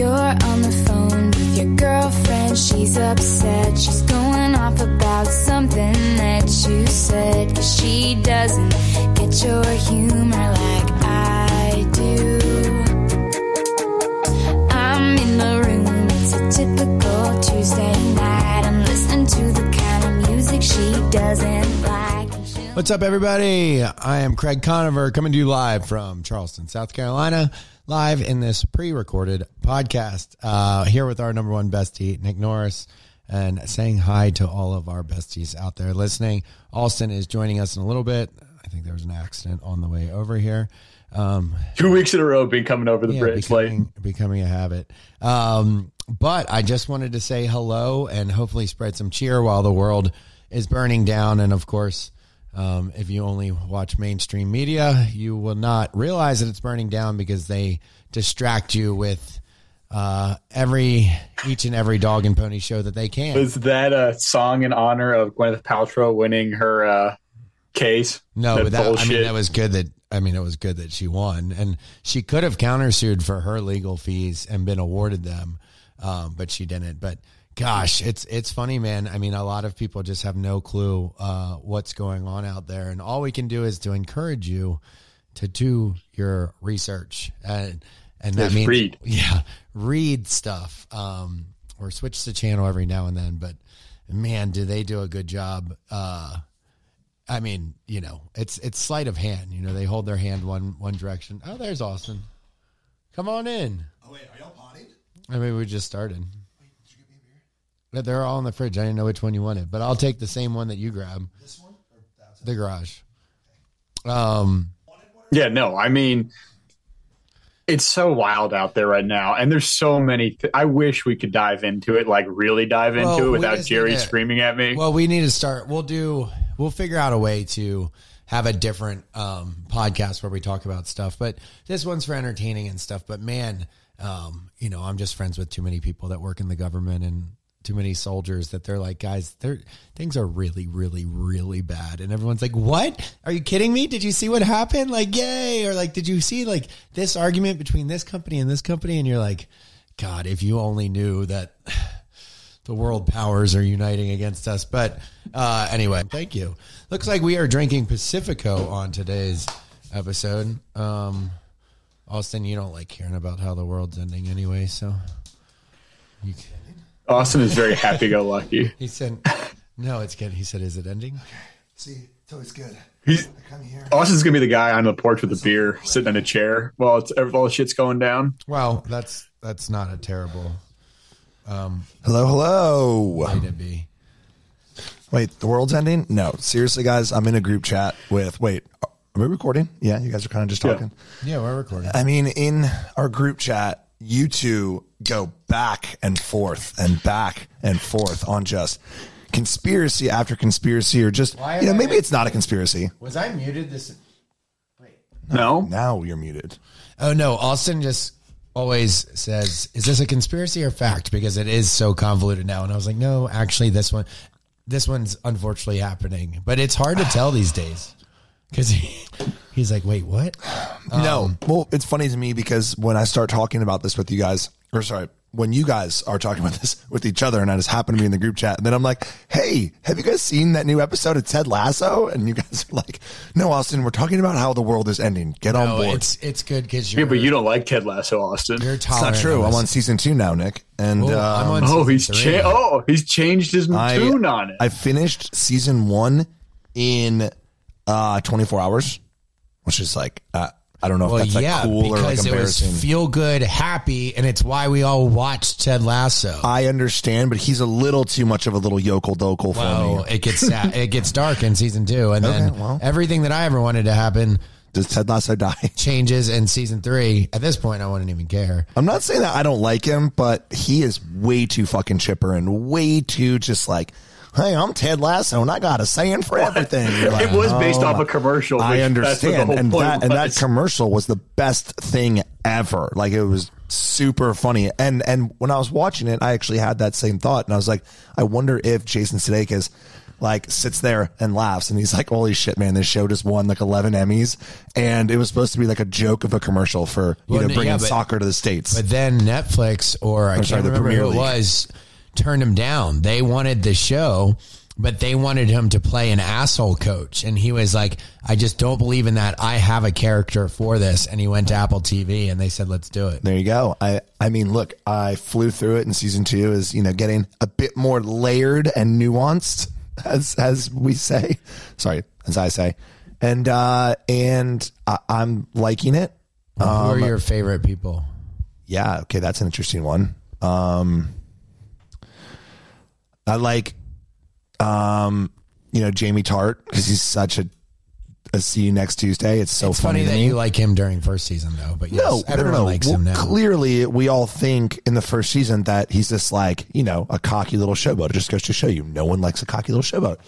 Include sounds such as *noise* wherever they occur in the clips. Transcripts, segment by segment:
You're on the phone with your girlfriend. She's upset. She's going off about something that you said. Cause she doesn't get your humor like I do. I'm in the room. It's a typical Tuesday night. I'm listening to the kind of music she doesn't like. What's up, everybody? I am Craig Conover coming to you live from Charleston, South Carolina, live in this pre recorded podcast. Uh, here with our number one bestie, Nick Norris, and saying hi to all of our besties out there listening. Austen is joining us in a little bit. I think there was an accident on the way over here. Um, Two weeks in a row being coming over the yeah, bridge late. becoming, becoming a habit. Um, but I just wanted to say hello and hopefully spread some cheer while the world is burning down. And of course, um, if you only watch mainstream media, you will not realize that it's burning down because they distract you with uh, every each and every dog and pony show that they can. Was that a song in honor of Gwyneth Paltrow winning her uh, case? No, That but that, I mean, that was good that, I mean, it was good that she won and she could have countersued for her legal fees and been awarded them. Um, but she didn't. But gosh, it's, it's funny, man. I mean, a lot of people just have no clue, uh, what's going on out there. And all we can do is to encourage you to do your research and, and that Yes, means, read. *laughs* yeah, read stuff. Um, or switch the channel every now and then, but man, do they do a good job, uh, I mean, you know, it's it's sleight of hand. You know, they hold their hand one one direction. Oh, there's Austen. Come on in. Oh wait, are y'all potting? I mean, we just started. Yeah, they're all in the fridge. I didn't know which one you wanted, but I'll take the same one that you grab. This one or that's The garage. Um, Yeah, no, I mean, it's so wild out there right now, and there's so many. Th- I wish we could dive into it, like really dive into Well, it without Jerry to- screaming at me. well, we need to start. We'll do. We'll figure out a way to have a different um, podcast where we talk about stuff. But this one's for entertaining and stuff. But man, um, you know, I'm just friends with too many people that work in the government and too many soldiers that they're like, guys, they're, things are really, really, really bad. And everyone's like, what? Are you kidding me? Did you see what happened? Like, yay. Or like, did you see like this argument between this company and this company? And you're like, God, if you only knew that *sighs* the world powers are uniting against us. But uh, anyway, thank you. Looks like we are drinking Pacifico on today's episode. Um, Austen, you don't like hearing about how the world's ending anyway, so you, Austen is very happy-go-lucky. *laughs* he said, "No, it's good." He said, "Is it ending?" Okay. See, so it's always good. He's I come here. Austen's gonna be the guy on the porch with a beer, sitting in a chair while it's while the shit's going down. Well, that's that's not a terrible um, Hello, hello. way to be. Wait, the world's ending? No, seriously, guys. I'm in a group chat with. Wait, are we recording? Yeah, you guys are kind of just Yeah. talking. Yeah, we're recording. I mean, in our group chat, you two go back and forth and back and forth on just conspiracy after conspiracy, or just Why you know am I- maybe it's not a conspiracy. Was I muted this? Wait. No, Now you're muted. Oh no, Austen just always says, "Is this a conspiracy or fact?" Because it is so convoluted now. And I was like, "No, actually, this one, this one's unfortunately happening." But it's hard to tell these days because he, he's like, "Wait, what?" no. Well, it's funny to me because when I start talking about this with you guys, or sorry, when you guys are talking about *laughs* this with each other, and I just happen to be in the group chat, and then I'm like, "Hey, have you guys seen that new episode of Ted Lasso?" And you guys are like, "No, Austen, we're talking about how the world is ending. Get on board." it's it's good because you're yeah, but you don't like Ted Lasso, Austen. you're It's not true. I'm on season two now, Nick, and Oh, I'm um, on Oh, he's season three. cha- oh he's changed his I, tune on it. I finished season one in uh 24 hours, which is like uh, I don't know if Well, that's like cool or like because it was embarrassing. feel good, happy, and it's why we all watched Ted Lasso. I understand, but he's a little too much of a little yokel dokel for well, me. it gets sad, it gets dark in season two, and then well. everything that I ever wanted to happen Does Ted Lasso die? *laughs* changes in season three. At this point, I wouldn't even care. I'm not saying that I don't like him, but he is way too fucking chipper and way too just like, hey, I'm Ted Lasso and I got a saying for everything. *laughs* Like, it was based oh off a commercial. I which that's what the understand, and that and that commercial was the best thing ever. Like it was super funny. And and when I was watching it, I actually had that same thought, and I was like, I wonder if Jason Sudeikis like sits there and laughs and he's like, holy shit, man, this show just won like 11 Emmys. And it was supposed to be like a joke of a commercial for, you Well, know, yeah, bringing but- soccer to the States. But then Netflix or I Or can't sorry, the remember Premier who it was turned him down. They wanted the show, but they wanted him to play an asshole coach, and he was like, "I just don't believe in that. I have a character for this." And he went to Apple TV, and they said, "Let's do it." There you go. I I mean, look, I flew through it, and season two is you know getting a bit more layered and nuanced, as as we say. Sorry, as I say, and uh and I, I'm liking it. Who Um, are your favorite people? Yeah, okay, that's an interesting one. Um, I like, um, you know, Jamie Tartt because he's such a. a see you next Tuesday. It's so It's funny, funny that you like him during first season, though. But yes, No, everyone no, no. likes Well, him now. Clearly, we all think in the first season that he's just like you know a cocky little showboat. It just goes to show you, no one likes a cocky little showboat.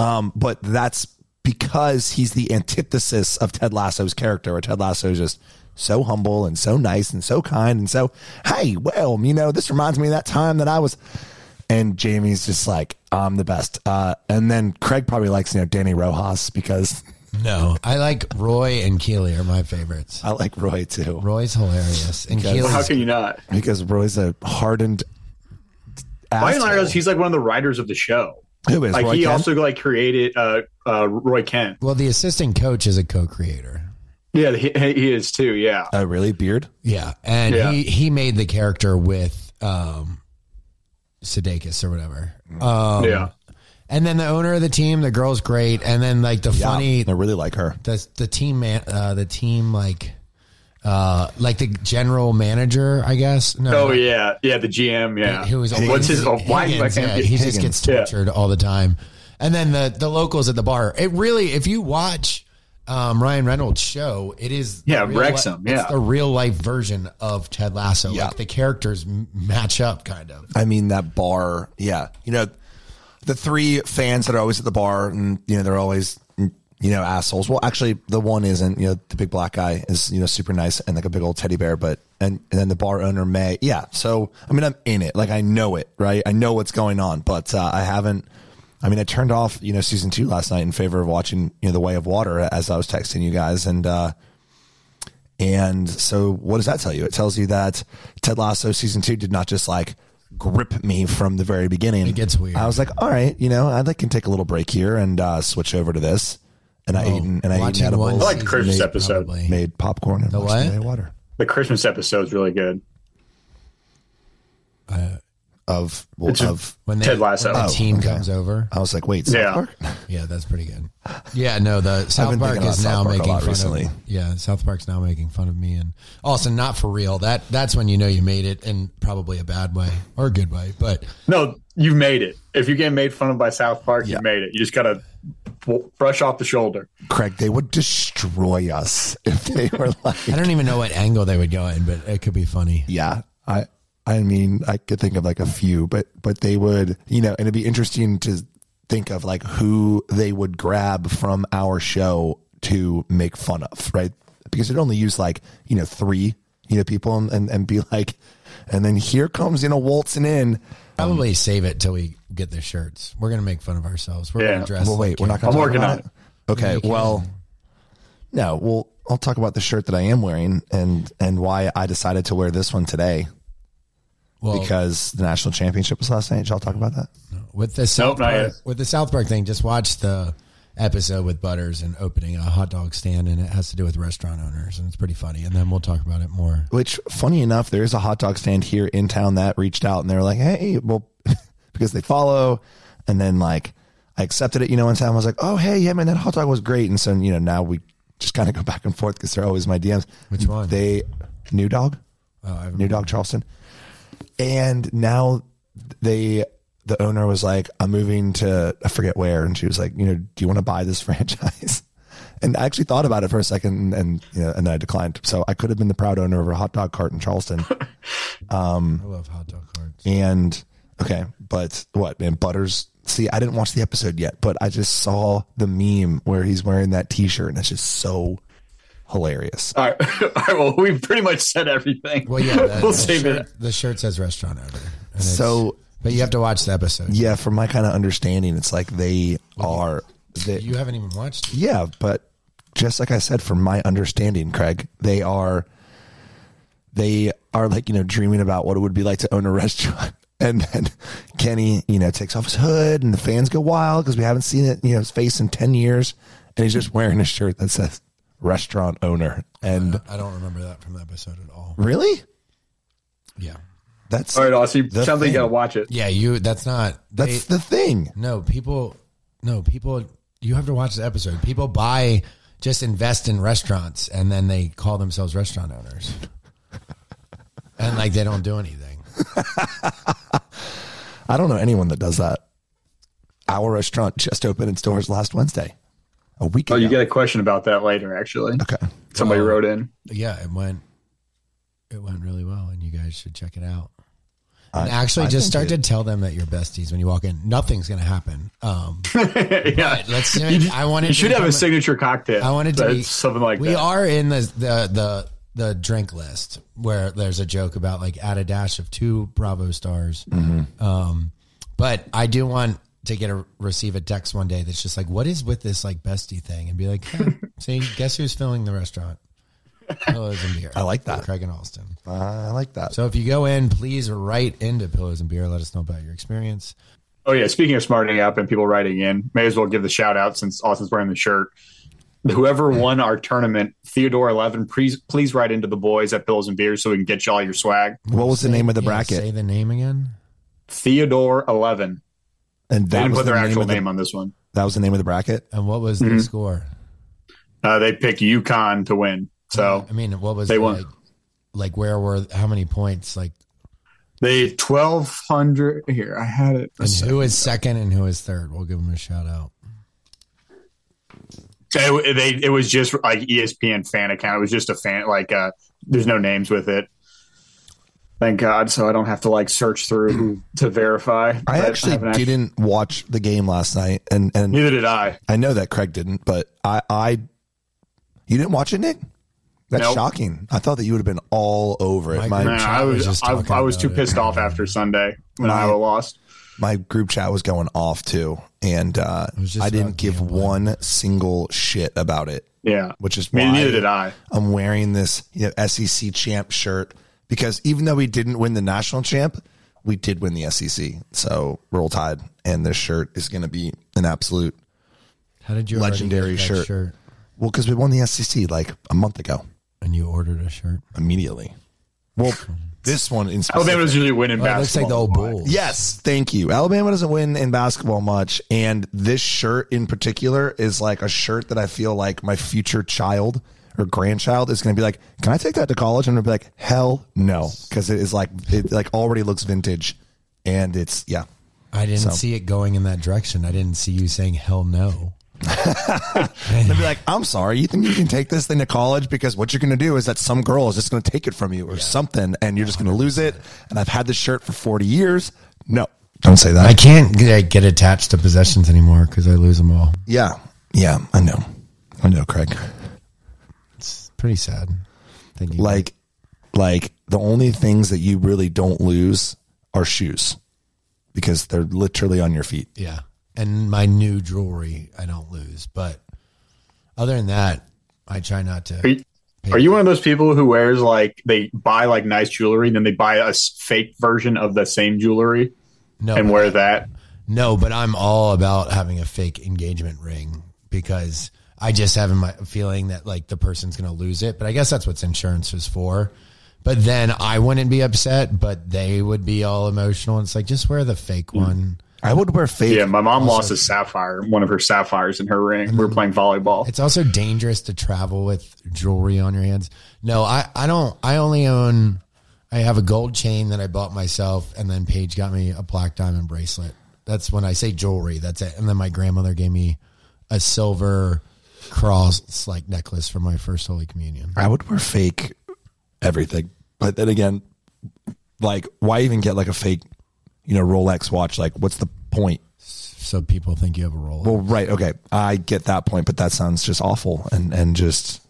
Um, but that's because he's the antithesis of Ted Lasso's character. Where Ted Lasso is just so humble and so nice and so kind and so hey, well, you know, this reminds me of that time that I was. And Jamie's just like, I'm the best. Uh, and then Craig probably likes you know Danny Rojas because *laughs* No, I like Roy and Keeley are my favorites. I like Roy too. Roy's hilarious, and Because- How can you not? because Roy's a hardened. Ryan asshole. Lyros, he's like one of the writers of the show. Who is Like Roy he Kent? also like created uh, uh, Roy Kent. well, the assistant coach is a co-creator. Yeah, he, he is too. Yeah, Oh, really? Beard? Yeah, and Yeah. he he made the character with um Sudeikis or whatever. Um, yeah. and then the owner of the team, the girl's great, and then like the funny I really like her. the the team man uh the team like uh like the general manager, I guess. No, Oh yeah, yeah. The GM. Yeah. who was What's his? Oh, why? Higgins, yeah, he just Higgins. gets Yeah. tortured all the time. And then the the locals at the bar. It really, if you watch um, Ryan Reynolds' show, it is Yeah, real Wrexham, li- it's yeah. the real life version of Ted Lasso. Yeah. Like the characters m- match up, kind of. I mean, that bar. Yeah. You know, the three fans that are always at the bar and, you know, they're always, you know, assholes. Well, actually, the one isn't, you know, the big black guy is, you know, super nice and like a big old teddy bear, but, and, and then the bar owner may, yeah. So, I mean, I'm in it. Like, I know it, right? I know what's going on, but, uh, I haven't, I mean, I turned off, you know, season two last night in favor of watching, you know, The Way of Water as I was texting you guys. And, uh, and so what does that tell you? It tells you that Ted Lasso season two did not just like grip me from the very beginning. It gets weird. I was like, all right, you know, I'd like can take a little break here and uh, switch over to this. And I ate and, and I ate Watching edibles, one I like the Christmas made episode. probably- made popcorn and The watched what? The Way of water. The Christmas episode's really good. Of well, It's a- of When they, Ted Lasso. when the Oh, team okay. comes over. I was like, wait, South Yeah. Park? *laughs* Yeah, that's pretty good. *laughs* Yeah, no, the South been Park thinking is about now South Park a making lot fun recently. of. Yeah, South Park's now making fun of me, and also not for real. That that's when you know you made it in probably a bad way or a good way. But No, you've made it. If you get made fun of by South Park, Yeah. you made it. You just gotta w- brush off the shoulder. Craig, they would destroy us if they were like, I don't even know what angle they would go in, but it could be funny. Yeah, I I mean I could think of like a few, but but they would you know, and it'd be interesting to think of like who they would grab from our show to make fun of, right? Because it'd only use like you know three you know people and and, and be like, and then here comes you know waltzing in. Probably save it till we get the shirts. We're gonna make fun of ourselves. We're Yeah. gonna dress. Well, wait, like we're not going to. I'm working on it. Okay, well, no, well, I'll talk about the shirt that I am wearing and and why I decided to wear this one today well, because the national championship was last night. Shall I talk about that? with the South Nope, Park, with the South Park thing, just watch the episode with Butters and opening a hot dog stand, and it has to do with restaurant owners, and it's pretty funny. And then we'll talk about it more. Which, funny enough, there is a hot dog stand here in town that reached out and they were like, "Hey, well," *laughs* because they follow, and then like I accepted it, you know, in time. I was like, "Oh, hey, yeah, man, that hot dog was great," and so you know now we just kind of go back and forth because they're always my DMs. Which one? They new dog, Oh, I haven't new dog Charleston, and now they. The owner was like, "I'm moving to I forget where," and she was like, "You know, do you want to buy this *laughs* franchise?" And I actually thought about it for a second, and you know, and then I declined. So I could have been the proud owner of a hot dog cart in Charleston. *laughs* Um, I love hot dog carts. And okay, but what man, Butters? See, I didn't watch the episode yet, but I just saw the meme where he's wearing that T-shirt, and it's just so hilarious. All right. *laughs* All right well, we've pretty much said everything. Well, yeah, the, *laughs* we'll the save shirt, it. the shirt says restaurant owner. So But you have to watch the episode. Yeah, from my kind of understanding, it's like they are. They, You haven't even watched. it. yeah, but just like I said, from my understanding, Craig, they are. They are like you know dreaming about what it would be like to own a *laughs* restaurant, and then Kenny you know takes off his hood, and the fans go wild because we haven't seen it you know his face in ten years, and he's just wearing a shirt that says restaurant owner, and I don't remember that from the episode at all. really, Yeah. that's All right, Aussie. The Sounds like you got to watch it. Yeah, you. That's not. They, that's the thing. no people. No people. You have to watch the episode. People buy, just invest in restaurants, and then they call themselves restaurant owners, *laughs* and like they don't do anything. *laughs* I don't know anyone that does that. Our restaurant just opened its doors last Wednesday, a week Oh, ago. you get a question about that later, actually. okay. Somebody Well- wrote in. Yeah, it went. It went really well, and you guys should check it out. And I- actually, I just start it- to tell them that you're besties when you walk in. Nothing's going to happen. Um, *laughs* yeah. let's You. I wanted you to should have a signature cocktail. I wanted to That's be something like we that. are in the, the the the drink list where there's a joke about like add a dash of two Bravo stars. Mm-hmm. Um, but I do want to get a receive a text one day that's just like, what is with this like bestie thing, and be like, "Huh, *laughs* see, guess who's filling the restaurant? Pillows and beer. I like that. Craig and Austen. I like that. So if you go in, please write into Pillows and Beer. Let us know about your experience. Oh yeah, speaking of smartening up and people writing in, may as well give the shout out since Austen's wearing the shirt. Whoever won our tournament, Theodore Eleven, please please write into the boys at Pills and Beers so we can get you all your swag. what was the name of the bracket? Say the name again. Theodore Eleven. And They didn't was put their name actual of the, name on this one. That was the name of the bracket. And what was Mm-hmm. the score? Uh, they picked UConn to win. So I mean, what was They the, won. like? Like where were how many points? Like they twelve hundred. Here, I had it. and who is second and who is third? We'll give them a shout out. It, they, it was just like ESPN fan account. It was just a fan. Like, uh, there's no names with it. Thank God. So I don't have to like search through to verify. I actually haven't didn't watch the game last night, and and Neither did I. I know that Craig didn't, but I I you didn't watch it, Nick. That's Nope. shocking. I thought that you would have been all over it. Mike- My Man, I was was just I, I was too it. pissed off after Sunday when My- Iowa lost. my group chat was going off too, and uh, I didn't give gambling. one single shit about it. Yeah, Which is I mean, why neither did I. I'm wearing this you know, SEC champ shirt because even though we didn't win the national champ, we did win the SEC. So roll tide, and this shirt is going to be an absolute How did you Legendary get that shirt. well because we won the SEC like a month ago and you ordered a shirt? immediately. Well, this one in specific. Alabama's usually winning Oh, it looks like the old Bulls. Yes, thank you. Alabama doesn't win in basketball much, and this shirt in particular is like a shirt that I feel like my future child or grandchild is going to be like, "Can I take that to college?" And I'm going to be like, "Hell no," because it is like it like already looks vintage, and it's yeah. I didn't So- see it going in that direction. I didn't see you saying hell no. *laughs* And they'd be like, "I'm sorry, you think you can take this thing to college because what you're going to do is that some girl is just going to take it from you or something, and you're just going to lose it." And I've had this shirt for 40 years. No, don't say that. I can't get, get attached to possessions anymore because I lose them all. yeah, yeah, I know, I know, Craig. It's pretty sad. Thinking like like the only things that you really don't lose are shoes because they're literally on your feet yeah, and my new jewelry I don't lose, but other than that, I try not Are to. you, are you one of those people who wears like they buy like nice jewelry, then they buy a s- fake version of the same jewelry No, and but- wear that? No, but I'm all about having a fake engagement ring because I just have my feeling that like the person's going to lose it. But I guess that's what insurance is for. But then I wouldn't be upset, but they would be all emotional. And It's like just wear the fake mm. one. i would wear fake Yeah, my mom lost a sapphire, one of her sapphires in her ring. We were mm-hmm. playing volleyball. It's also dangerous to travel with jewelry on your hands. No, I, I don't. I only own. I have a gold chain that I bought myself, and then Paige got me a black diamond bracelet. That's when I say jewelry. That's it. And then my grandmother gave me a silver cross like necklace for my first Holy Communion. i would wear fake everything but then again like why even get like a fake you know rolex watch like what's the point So people think you have a roll. well right okay i get that point but that sounds just awful and and just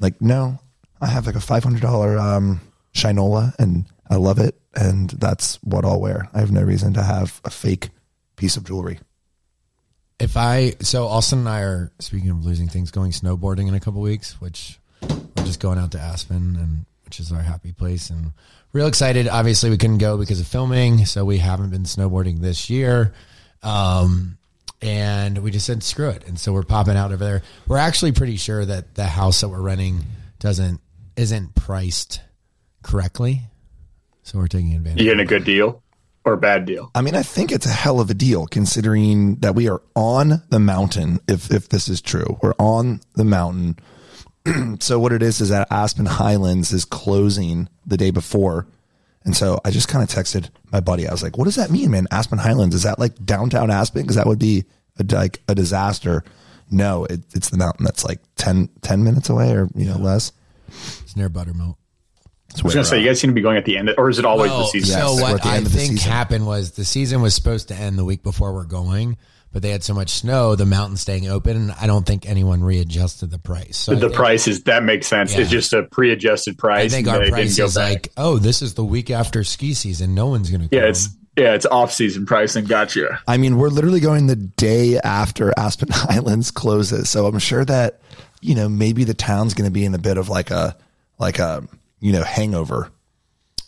like no i have like a $500 um shinola and I love it, and that's what I'll wear. I have no reason to have a fake piece of jewelry. If I so Austin and I are speaking of losing things, going snowboarding in a couple weeks, which we're just going out to Aspen and which is our happy place and real excited. Obviously we couldn't go because of filming, so we haven't been snowboarding this year. Um and we just said screw it. And so we're popping out over there. We're actually pretty sure that the house that we're renting doesn't isn't priced correctly. So we're taking advantage. You getting a good deal or a bad deal? I mean, I think it's a hell of a deal considering that we are on the mountain. If if this is true, we're on the mountain. *clears throat* so what it is is that Aspen Highlands is closing the day before, and so I just kind of texted my buddy. I was like, "What does that mean, man? Aspen Highlands is that like downtown Aspen? Because that would be a, like a disaster." No, it, it's the mountain that's like 10, 10 minutes away or you know less. It's near Buttermilk. It's I was gonna say you guys seem to be going at the end, or is it always the season? Yes, So we're at what the I end of the think season. happened was the season was supposed to end the week before we're going, but they had so much snow, the mountain staying open, and I don't think anyone readjusted the price. So I the think- price is that makes sense. Yeah. It's just a pre-adjusted price. I think our price didn't is back. like, oh, this is the week after ski season. No one's gonna. yeah, it's yeah, it's off-season pricing. Gotcha. I mean, we're literally going the day after Aspen *laughs* Highlands closes, so I'm sure that you know maybe the town's going to be in a bit of like a like a you know hangover,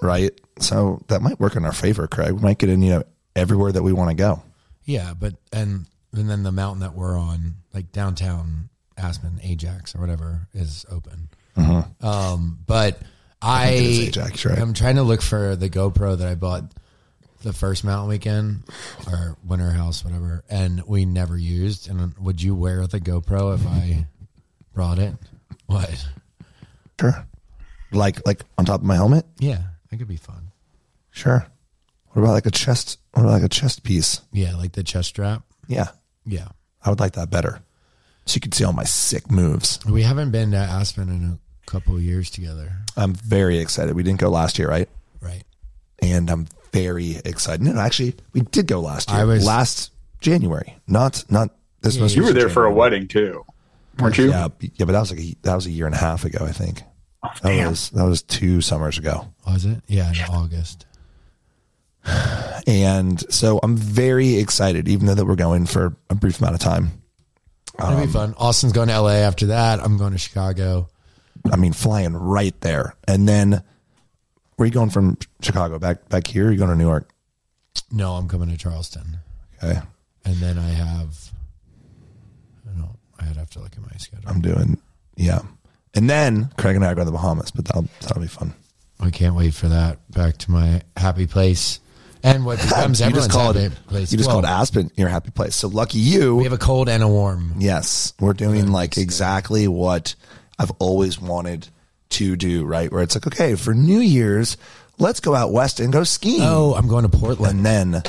right? So that might work in our favor, Craig. We might get in you know everywhere that we want to go. yeah, but and and then the mountain that we're on, like downtown Aspen, Ajax or whatever, is open. Uh Um, but I, is Ajax, right? I'm trying to look for the GoPro that I bought the first mountain weekend or winter house, whatever, and we never used. And would you wear the GoPro if I brought it? What? Sure. Like like on top of my helmet. Yeah, that could be fun. Sure. What about like a chest? What about like a chest piece? Yeah, like the chest strap. Yeah, Yeah. I would like that better, so you can see all my sick moves. We haven't been to Aspen in a couple of years together, I'm very excited. We didn't go last year, right? right? and I'm very excited. No, actually, we did go last year. I was- last January, not not this most. You were recent there for a January. wedding too, weren't you? Yeah, yeah, but that was like a, that was a year and a half ago, I think. That damn. was that was two summers ago, Was it? Yeah, in August. and so I'm very excited, even though that we're going for a brief amount of time. It'll Um, be fun. Austen's going to LA after that. I'm going to Chicago. I mean, flying right there, and then where are you going from Chicago back back here? Or are you going to New York? No, I'm coming to Charleston. Okay, And then I have, I don't I'd have to look at my schedule. I'm doing yeah, and then Craig and I are going to the Bahamas, but that'll that'll be fun. I can't wait for that. Back to my happy place. And what *laughs* becomes you just called happy place. you just Well, called Aspen your happy place. So lucky you. We have a cold and a warm. yes, we're doing like exactly what I've always wanted to do. Right, where it's like, okay, for New Year's, let's go out west and go skiing, Oh, I'm going to Portland. and then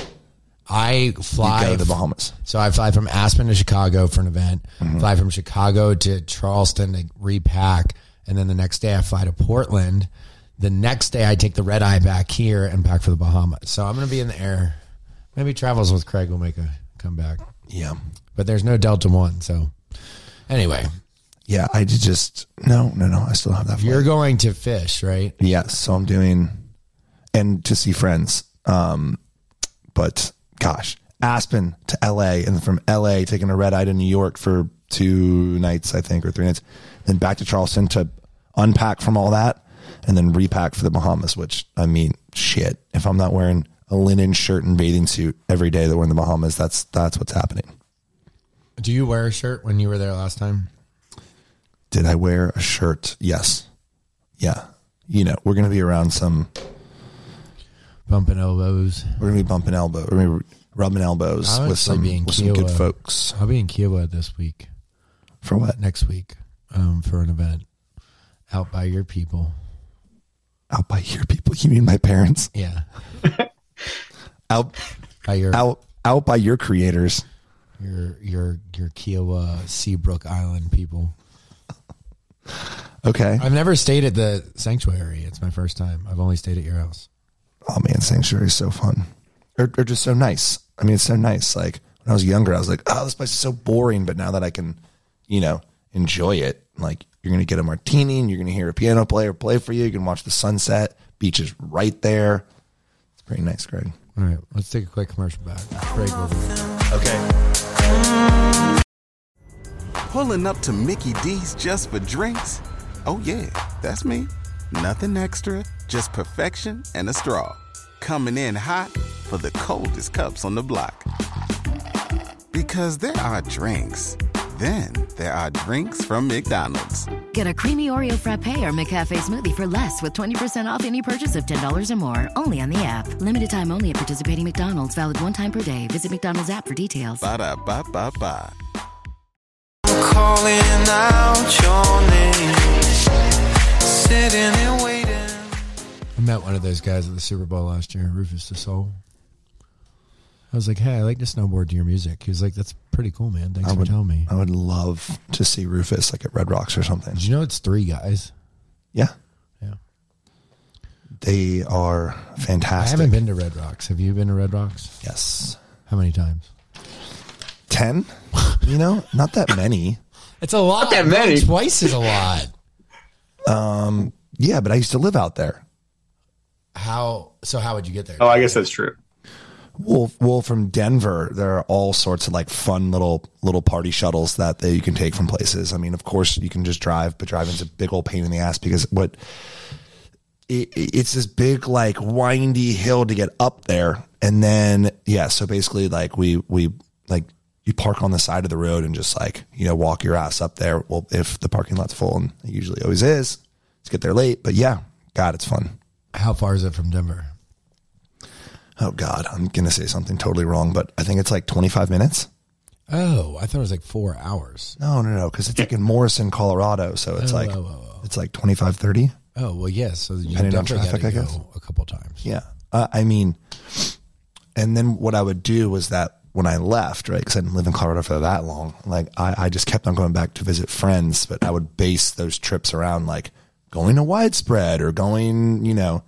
I you fly go to the Bahamas. So I fly from Aspen to Chicago for an event, Mm-hmm. fly from Chicago to Charleston to repack, and then the next day I fly to Portland. The next day I take the red eye back here and pack for the Bahamas. So I'm going to be in the air. Maybe travels with Craig will make a comeback, Yeah, but there's no Delta One. So anyway, yeah. I just no, no, no. I still have that. you're going to fish, right? Yes, so I'm doing and to see friends. Um, but gosh, Aspen to LA and from LA taking a red eye to New York for two nights, I think, or three nights, then back to Charleston to unpack from all that and then repack for the Bahamas, which I mean, shit. If I'm not wearing a linen shirt and bathing suit every day that we're in the Bahamas, that's that's what's happening. Do you wear a shirt when you were there last time? Did I wear a shirt? Yes. Yeah. You know, we're gonna be around some Bumping elbows. We're gonna be bumping elbows. We're gonna be rubbing elbows I'll with some with some good folks. I'll be in Kiawah this week, For what? next week, um, for an event out by your people. Out by your people. You mean my parents? Yeah. *laughs* Out By your out out by your creators. your your your Kiawah Seabrook Island people. Okay. I've never stayed at the sanctuary. It's my first time. I've only stayed at your house. Oh man, Sanctuary is so fun. Or, or just so nice. I mean, it's so nice. Like when I was younger, I was like, oh, this place is so boring. But now that I can, you know, enjoy it, like you're gonna get a martini and you're gonna hear a piano player play for you. You can watch the sunset, Beach is right there. It's pretty nice, Greg. All right, let's take a quick commercial back. Break will Okay. Pulling up to Mickey D's just for drinks? Oh, yeah, that's me. Nothing extra, just perfection and a straw. Coming in hot for the coldest cups on the block. Because there are drinks, then there are drinks from McDonald's. Get a creamy Oreo frappe or McCafe smoothie for less with 20% off any purchase of $10 or more. Only on the app. Limited time only at participating McDonald's. Valid one time per day. Visit McDonald's app for details. Ba da ba ba ba. calling out your name, sitting and waiting. I met one of those guys at the Super Bowl last year, Rüfüs Du Sol. I was like, "Hey, I like to snowboard to your music." He was like, "That's pretty cool, man. Thanks I for would, telling me." I would love to see Rufus like at Red Rocks or something. Did you know it's three guys? Yeah. Yeah. They are fantastic. I haven't been to Red Rocks. Have you been to Red Rocks? Yes. How many times? 10? you know, not that many. *laughs* It's a lot. that many. Twice is a lot. Um. Yeah, but I used to live out there. How? So how would you get there? Oh, I guess that's true. Well, well, from Denver, there are all sorts of like fun little little party shuttles that, that you can take from places. I mean, of course, you can just drive, but driving's a big old pain in the ass because what it, it's this big like windy hill to get up there, and then yeah, so basically like we we like you park on the side of the road and just like you know walk your ass up there. Well, if the parking lot's full, and it usually always is, let's get there late. But yeah, God, it's fun. How far is it from Denver? Oh God, I'm gonna say something totally wrong, but I think it's like 25 minutes. Oh, I thought it was like four hours. No, no, no, because it's like in Morrison, Colorado, so it's Oh, like oh, oh, oh. it's like 25, 30. Oh well, yes. So Depending on traffic, I guess. a couple times. Yeah, uh, I mean, and then what I would do was that when I left, right, because I didn't live in Colorado for that long, like I, I just kept on going back to visit friends, but I would base those trips around like going to widespread or going, you know,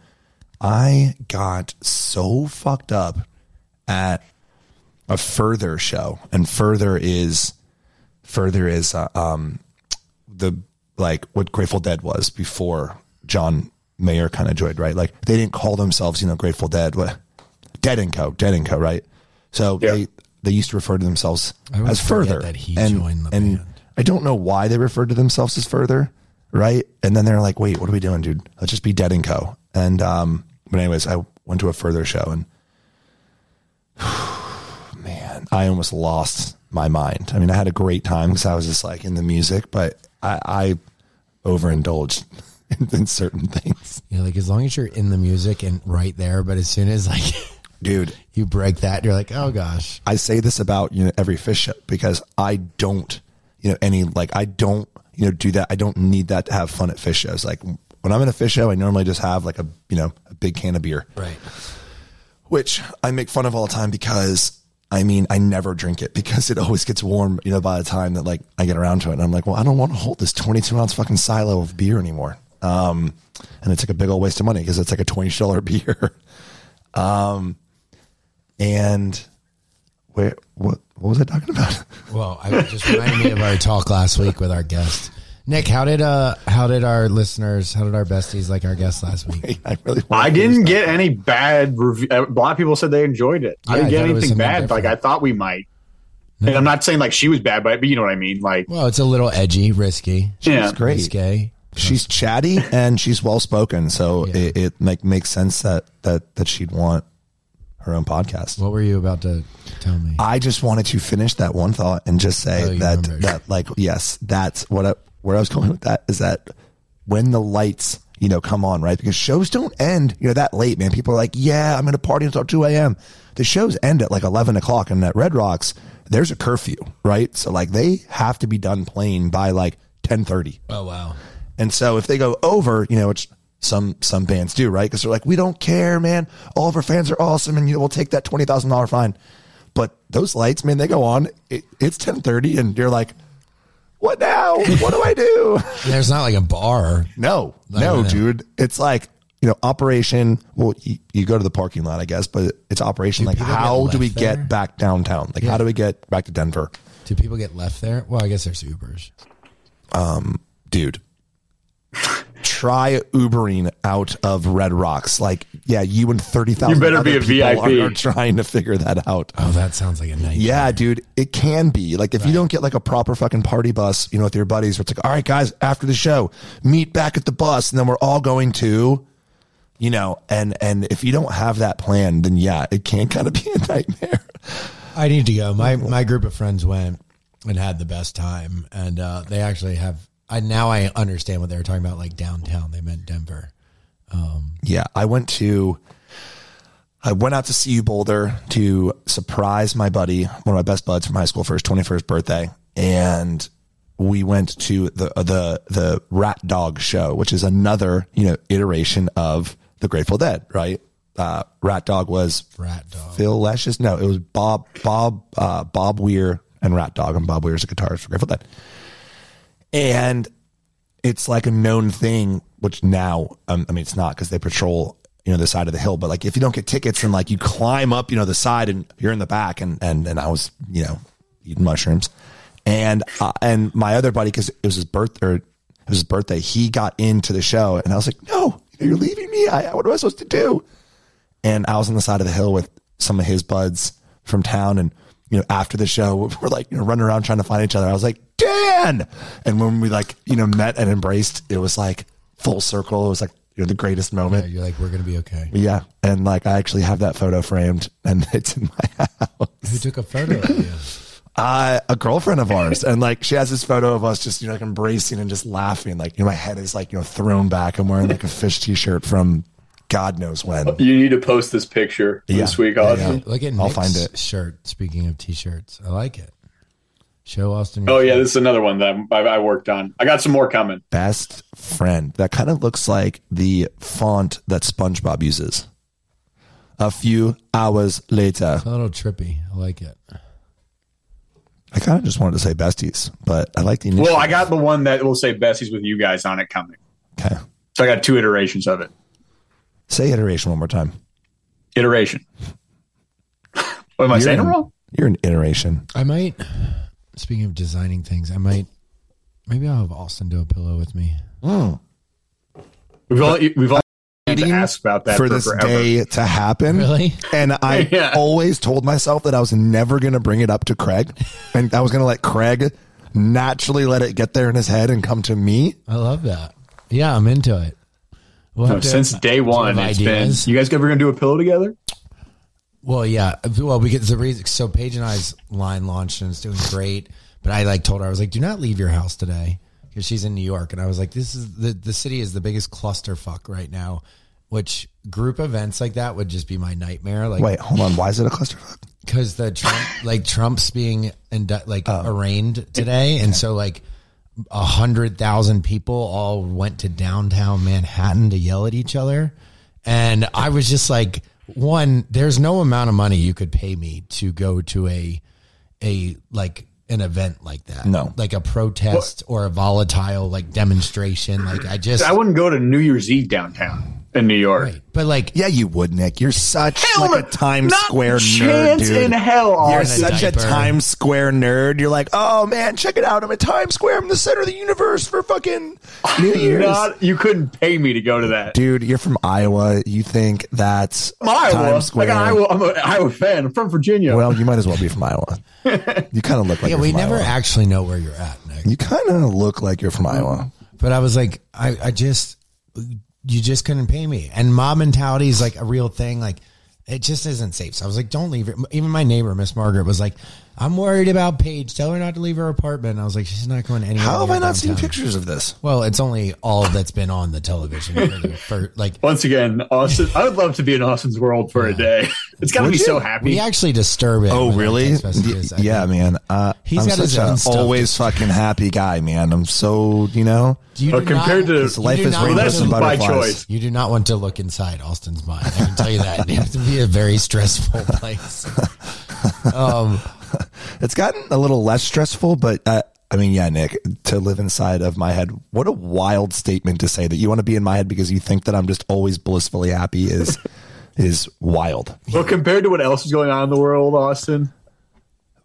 I got so fucked up at a Furthur show, and Furthur is Furthur is uh, um the like what Grateful Dead was before John Mayer kind of joined, right? Like they didn't call themselves, you know, Grateful Dead, what Dead and Co, Dead and Co, right? So Yeah. they they used to refer to themselves I as Furthur. that he and, joined the and band. I don't know why they referred to themselves as Furthur, right? And then they're like, wait, what are we doing, dude? Let's just be Dead and Co. And um, but anyways, I went to a Furthur show and *sighs* man, I almost lost my mind. I mean, I had a great time because I was just like in the music, but I, I overindulged *laughs* in, in certain things, You know, like as long as you're in the music and right there, but as soon as like *laughs* dude. you break that, you're like, oh gosh. I say this about you know every Phish show because I don't you know any like I don't you know do that. I don't need that to have fun at Phish shows. Like when I'm in a Phish show, I normally just have like a you know a big can of beer, Right. which I make fun of all the time because I mean I never drink it because it always gets warm. You know by the time that like I get around to it, and I'm like, well, I don't want to hold this 22 ounce fucking silo of beer anymore. Um, and it's like a big old waste of money because it's like a twenty dollar *laughs* beer. um, and where what what was I talking about? *laughs* Well, I just reminded me of our talk last week with our guest. Nick, how did uh how did our listeners, how did our besties like our guest last week? I really I didn't that. get any bad review. A lot of people said they enjoyed it. Yeah, I I didn't get thought it was anything something bad. Like I thought we might. And I'm not saying like she was bad, but, but you know what I mean. Like Well, it's a little edgy, risky, yeah, It's great. risque. She's chatty and she's well spoken, so Yeah. it, it make makes sense that that that she'd want her own podcast. What were you about to tell me? I just wanted to finish that one thought and just say Oh, that remembered. that like yes, that's what I, where I was going with that is that when the lights you know come on right because shows don't end you know that late man people are like yeah I'm going to party until two a.m. The shows end at like eleven o'clock and at Red Rocks there's a curfew right so like they have to be done playing by like ten thirty. oh wow. And so if they go over, you know, which some some bands do, right? Because they're like, we don't care, man. All of our fans are awesome, and you know, we'll take that twenty thousand dollar fine. But those lights, man, they go on. It, it's ten thirty, and you're like, what now? What do I do? *laughs* There's not like a bar. no, I no, know. dude. It's like you know, operation. Well, you, you go to the parking lot, I guess, but it's operation. Do like, how do we there? get back downtown? Like, how do we get back to Denver, Do people get left there? Well, I guess there's Ubers. Um, dude? *laughs* try Ubering out of Red Rocks. Like, yeah, you and thirty thousand. You better be a people VIP. Are, are trying to figure that out. Oh, that sounds like a nightmare. Yeah, dude, it can be. Like if you don't get like a proper fucking party bus, you know, with your buddies, where it's like, all right, guys, after the show, meet back at the bus, and then we're all going to, you know, and and if you don't have that plan, then yeah, it can kind of be a *laughs* nightmare. I need to go. My my group of friends went and had the best time, and uh, they actually have. I now I understand what they were talking about, like downtown. They meant Denver. Yeah, I went to. I went out to see you Boulder to surprise my buddy, one of my best buds from high school for his 21st birthday. And we went to the, the, the Rat Dog show, which is another, you know, iteration of the Grateful Dead, right? Uh, Rat Dog was Rat Dog. Phil Lesh's. No, it was Bob, Bob, uh, Bob Weir and Rat Dog. And Bob Weir's a guitarist for Grateful Dead. And it's like a known thing, which now, um, I mean, it's not because they patrol, you know, the side of the hill. But like, if you don't get tickets and like you climb up, you know, the side and you're in the back, and and and I was, you know, eating mushrooms, and uh, and my other buddy, because it was his birth or it was his birthday, he got into the show, and I was like, no, you're leaving me. I, what am I supposed to do? And I was on the side of the hill with some of his buds from town, and you know, after the show, *laughs* we're like, you know, running around trying to find each other. I was like, Dan. And when we like, you know, met and embraced, it was like full circle. It was like, you know, the greatest Yeah, moment. you're like, we're gonna be okay. Yeah. And like, I actually have that photo framed and *laughs* it's in my house. Who took a photo of you? Uh, a girlfriend of ours. And like, she has this photo of us just, you know, like embracing and just laughing. Like, you know, my head is like, you know, thrown back. I'm wearing like a Phish t-shirt from God knows when. You need to post this picture Yeah. this week, Yeah, Austen. yeah. Look at I'll Nick's find it. shirt. Speaking of t-shirts, I like it. Show Austen. Oh yeah, shirt. this is another one that I, I worked on. I got some more coming. Best friend. That kind of looks like the font that SpongeBob uses. A few hours later. It's a little trippy. I like it. I kind of just wanted to say besties, but I like the initial. Well, I got the one that will say besties with you guys on it coming. Okay. So I got two iterations of it. Say iteration one more time. Iteration. *laughs* What am I You're saying it an- wrong? You're an iteration. I might. Speaking of designing things, I might. Maybe I'll have Austen do a pillow with me. Hmm. We've all we've all had to ask about that for for, this forever. day to happen. Really? And I *laughs* Yeah. always told myself that I was never going to bring it up to Craig, *laughs* and I was going to let Craig naturally let it get there in his head and come to me. I love that. Yeah, I'm into it. We'll No, have to- since day one, it's ideas? been. You guys ever gonna do a pillow together? Well, yeah. Well, because the reason, so Paige and I's line launched and it's doing great. But I like told her, I was like, do not leave your house today because she's in New York. And I was like, this is the, the city is the biggest clusterfuck right now, which group events like that would just be my nightmare. Like, Wait, hold on. Why is it a clusterfuck? because the Trump, like Trump's being indu- like oh. arraigned today, and so like a hundred thousand people all went to downtown Manhattan to yell at each other, and I was just like, one, there's no amount of money you could pay me to go to a a like an event like that, No. like a protest or a volatile like demonstration. Like I just, I wouldn't go to New Year's Eve downtown in New York. right. but like Yeah, you would, Nick. You're such Hell like a Times Square nerd, chance dude. in hell, You're such a Diaper. Times Square nerd. You're like, oh man, check it out. I'm at Times Square. I'm the center of the universe for fucking New Year's. Not, you couldn't pay me to go to that. Dude, you're from Iowa. You think that's I'm Iowa. Times Square? Like Iowa, I'm an Iowa fan. I'm from Virginia. Well, you might as well be from Iowa. *laughs* You kind of look like yeah, you're we from never Iowa. actually know where you're at, Nick. You kind of look like you're from Iowa. But I was like, I, I just, you just couldn't pay me. And mob mentality is like a real thing. Like, it just isn't safe. So I was like, don't leave it. Even my neighbor, Miss Margaret, was like, I'm worried about Paige. Tell her not to leave her apartment. And I was like, she's not going anywhere. How have I not seen pictures of this? Well, it's only all that's been on the television for, *laughs* like, Once again, Austen. I would love to be in Austen's world for a day. *laughs* It's got to be you? so happy. we actually disturb it. Oh, really? text. I yeah, think. man. Uh, He's I'm got his such own a always fucking happy guy, man. I'm so, you know, You But do compared not- to- his life is not well, rainbows that's to- and by butterflies. choice. You do not want to look inside Austen's mind. I can tell you that. It has to be a very stressful *laughs* place. Um, It's gotten a little less stressful, but uh, I mean, yeah, Nick, to live inside of my head, what a wild statement to say that you want to be in my head because you think that I'm just always blissfully happy is *laughs* is wild. Well, compared to what else is going on in the world, Austen,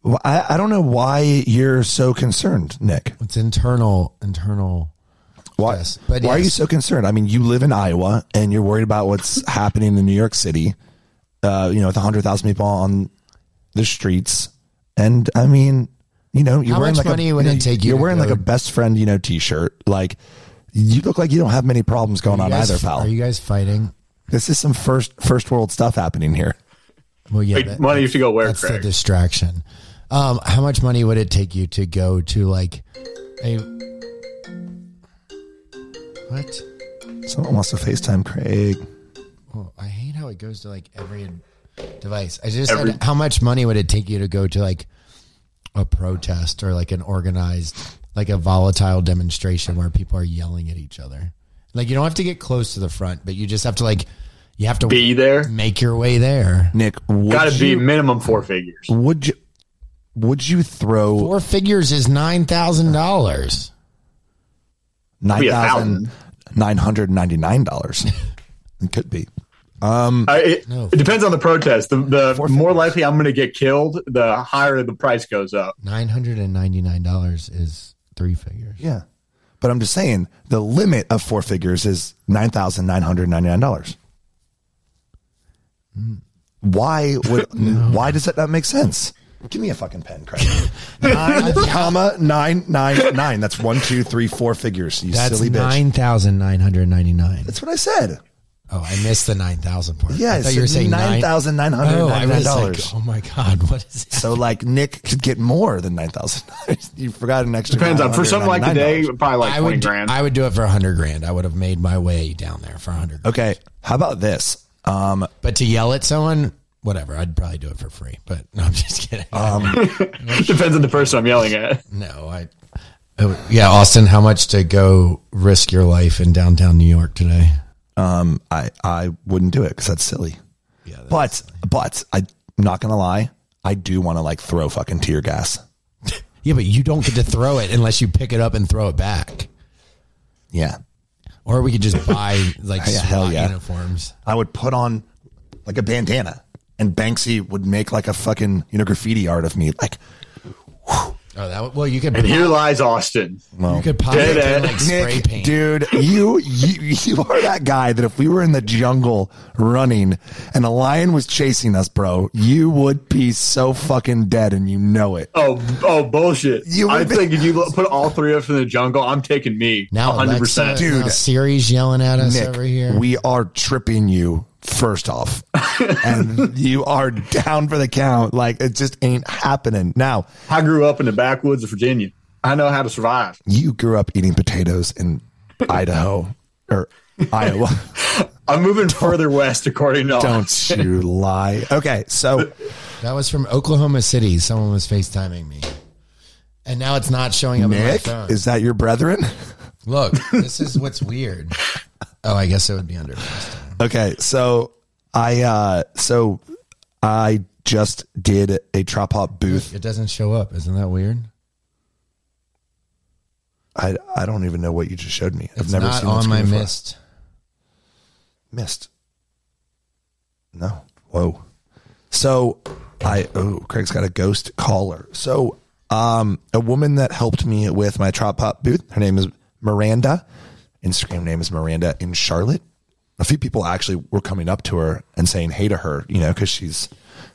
Well, I, I don't know why you're so concerned, Nick. it's internal, internal. Why, Yes, but why are you so concerned? I mean, you live in Iowa and you're worried about what's *laughs* happening in New York City, uh, you know, with 100,000 people on the streets. And I mean, you know, you're How wearing much like money a, would you it take you You're to wearing like a best friend, you know, t-shirt. Like you look like you don't have many problems going on guys- either, pal. Are you guys fighting? this is some first, first world stuff happening here. Well, yeah, Wait, money to go where, That's the distraction. Um, how much money would it take you to go to like a what? Someone wants to FaceTime Craig. Oh, I hate how it goes to like every device. I just Every- said, how much money would it take you to go to like a protest or like an organized, like a volatile demonstration where people are yelling at each other? Like you don't have to get close to the front, but you just have to like you have to Be there. make your way there. Nick, would Got to be minimum four figures. would you, would you throw Four figures is nine thousand dollars. nine Be a thousand nine hundred ninety nine dollars? It could be. Um, I, it, No. it depends on the protest. The, the more likely I'm going to get killed, the higher the price goes up. Nine hundred and ninety nine dollars is three figures. Yeah. But I'm just saying the limit of four figures is nine thousand nine hundred ninety nine dollars. Hmm. Why would *laughs* why does that not make sense? Give me a fucking pen, Craig. *laughs* nine comma nine nine nine. That's one, two, three, four figures. You That's silly bitch. nine thousand nine hundred ninety nine. That's what I said. Oh, I missed the nine thousand part. Yeah, I I thought you were saying nine thousand nine hundred Oh, I ninety nine was like, dollars. oh my god, what is it? So like Nick could get more than nine thousand dollars. *laughs* You forgot an extra. Depends on for something like today, probably like I twenty would, do, grand. I would do it for a hundred grand. I would have made my way down there for a hundred. Okay, how about this? Um, But to yell at someone, whatever, I'd probably do it for free. But *laughs* no, I'm just kidding. *laughs* Depends on the person I'm yelling at. no, I. oh, Yeah, Austen, how much to go risk your life in downtown New York today? Um, I I wouldn't do it because that's silly. Yeah, But but I'm not gonna lie, I do want to like throw fucking tear gas. *laughs* yeah, but you don't get to throw it unless you pick it up and throw it back. Yeah, Or we could just buy like *laughs* Yeah, hell yeah. uniforms. I would put on like a bandana, and Banksy would make like a fucking you know graffiti art of me. Like Oh, that would- well, you could And here lies Austen. you could pop it in end. like spray Nick, paint. dude, you, you you are that guy that if we were in the jungle running and a lion was chasing us, bro, you would be so fucking dead, and you know it. Oh, oh, bullshit! You I would be- think if you put all three of us in the jungle, I'm taking me. Now, 100, percent Dude. now Siri's yelling at us Nick, over here. we are tripping you first off, and you are down for the count. Like it just ain't happening. Now I grew up in the backwoods of Virginia. I know how to survive. you grew up eating potatoes in Idaho or Iowa. *laughs* I'm moving further west, according to Don't Austen. you lie. Okay, so that was from Oklahoma City. Someone was FaceTiming me. And now it's not showing up on my Nick, phone. is that your brethren? Look, this is what's weird. *laughs* Oh, I guess it would be under FaceTime. Okay, so I uh so I just did a trap hop booth. It doesn't show up. Isn't that weird? I I don't even know what you just showed me. I've It's never not seen that on my before. mist. Missed. No. Whoa. So I oh Craig's got a ghost caller. So um a woman that helped me with my trap hop booth, her name is Miranda. Instagram name is Miranda in Charlotte. A few people actually were coming up to her and saying hey to her, you know, because she's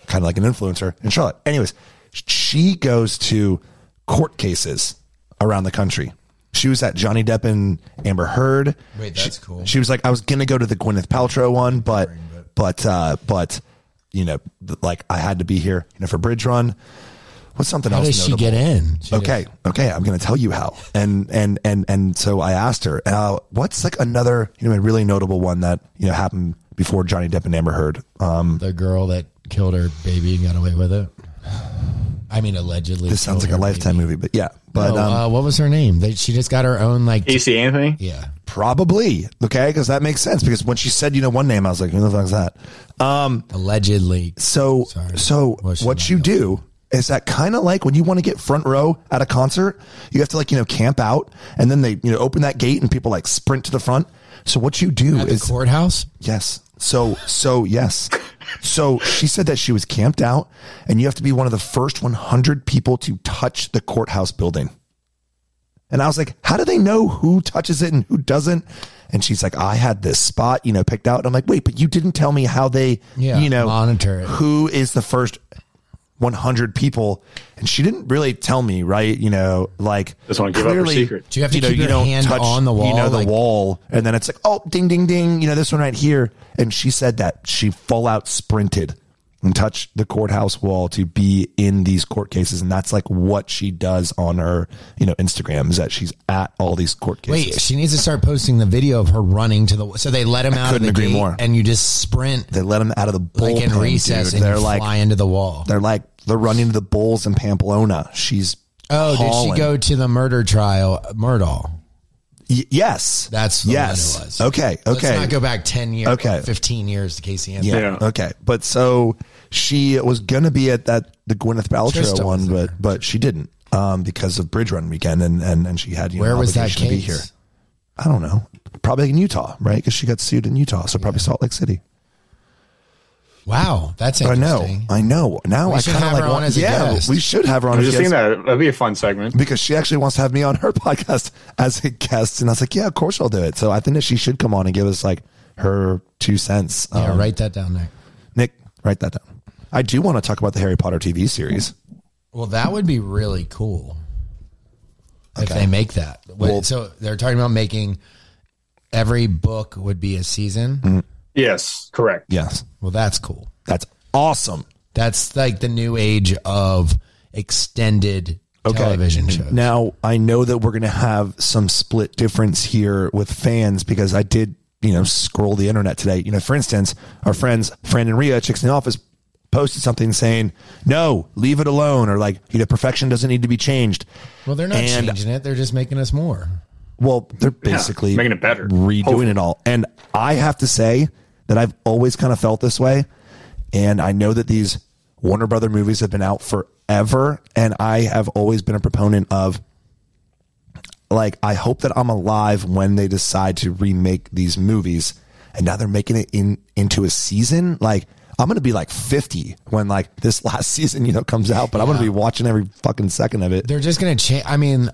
kind of like an influencer in Charlotte. Anyways, she goes to court cases around the country. She was at Johnny Depp and Amber Heard. Wait, She- that's cool. She was like, I was gonna go to the Gwyneth Paltrow one, but but uh but you know, like I had to be here, you know, for Bridge Run. What's something How else? does she get in? She okay, okay, I'm going to tell you how. And and and and so I asked her, uh, what's like another you know a really notable one that you know happened before Johnny Depp and Amber Heard? Um, The girl that killed her baby and got away with it. I mean, allegedly. this sounds like a lifetime baby. movie, but yeah, but No, um, uh, what was her name? They, she just got her own like. Casey Anthony. yeah. probably okay because that makes sense because when she said you know one name, I was like, who the fuck's that? Um, Allegedly. So, Sorry. so Well, she's what you guilty. do is that kind of like when you want to get front row at a concert, you have to like, you know, camp out and then they, you know, open that gate and people like sprint to the front. So what you do At the is, courthouse? yes. So, so yes. So she said that she was camped out and you have to be one of the first 100 people to touch the courthouse building. And I was like, how do they know who touches it and who doesn't? And she's like, I had this spot, you know, picked out. And I'm like, wait, but you didn't tell me how they, Yeah, you know, monitor it. who is the first 100 people. And she didn't really tell me, right? You know, like Just wanna give up her secret. Do you have to keep you your don't hand on the wall You wall, know, the wall. And then it's like, oh, ding, ding, ding. You know, this one right here. And she said that she full out sprinted and touched the courthouse wall to be in these court cases. And that's like what she does on her, you know, Instagram is that she's at all these court cases. Wait, she needs to start posting the video of her running to the. So they let him out of couldn't the agree gate, more. and you just sprint they let him out of the bullpen, like in recess, dude. and They're you like, fly into the wall. they're like, they're running of the bulls in Pamplona. She's, Oh, did she go to the murder trial, Murdaugh? Y- yes. That's the yes. one it was. Okay. Okay. Let's not go back ten years, Okay. fifteen years to Casey Anthony. Yeah. Yeah. Okay. But so she was gonna be at that the Gwyneth Paltrow Trista one, was there. but but she didn't um, because of Bridge Run weekend, and and and she had you Where know, was that obligation to be case? here. I don't know. Probably in Utah, right? Because she got sued in Utah, so probably Salt Lake City. Wow, that's I know. I know. Now We I should kind of have like her on want, as a yeah, guest. we should have her on I was as just a thinking guest that that'd be a fun segment. because she actually wants to have me on her *laughs* podcast as a guest, and I was like, yeah, of course I'll do it. So I think that she should come on and give us like her two cents. Yeah, Um, write that down there. Nick, write that down. I do want to talk about the Harry Potter TV series. Well, that would be really cool if they make that. Wait, Well- so they're talking about making every book would be a season. Yes, correct. Yes, Well, that's cool. that's awesome. That's like the new age of extended television shows. Now I know that we're going to have some split difference here with fans because I did, you know, scroll the internet today. You know, for instance, our friends Fran and Ria, chicks in the office, posted something saying, "No, leave it alone," or like, you know, perfection doesn't need to be changed. well, they're not And- changing it; they're just making us more. Well, they're basically making it better. redoing Hopefully. it all. And I have to say that I've always kind of felt this way. And I know that these Warner Brother movies have been out forever. And I have always been a proponent of like, I hope that I'm alive when they decide to remake these movies. And now they're making it in into a season. Like, I'm going to be like 50 when like this *laughs* last season, you know, comes out, but I'm going to be watching every fucking second of it. They're just going to change. I mean,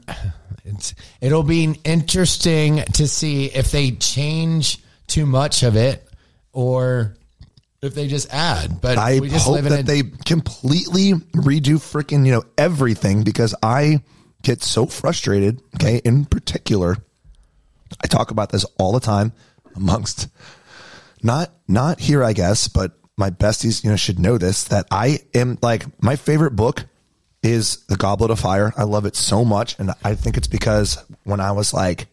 it's it'll be interesting to see if they change too much of it or if they just add. But I we just hope that a, they completely redo freaking you know everything because I get so frustrated. Okay, in particular, I talk about this all the time amongst not not here, I guess, but my besties, you know, should know this that I am like my favorite book is The Goblet of Fire. I love it so much, and I think it's because when I was like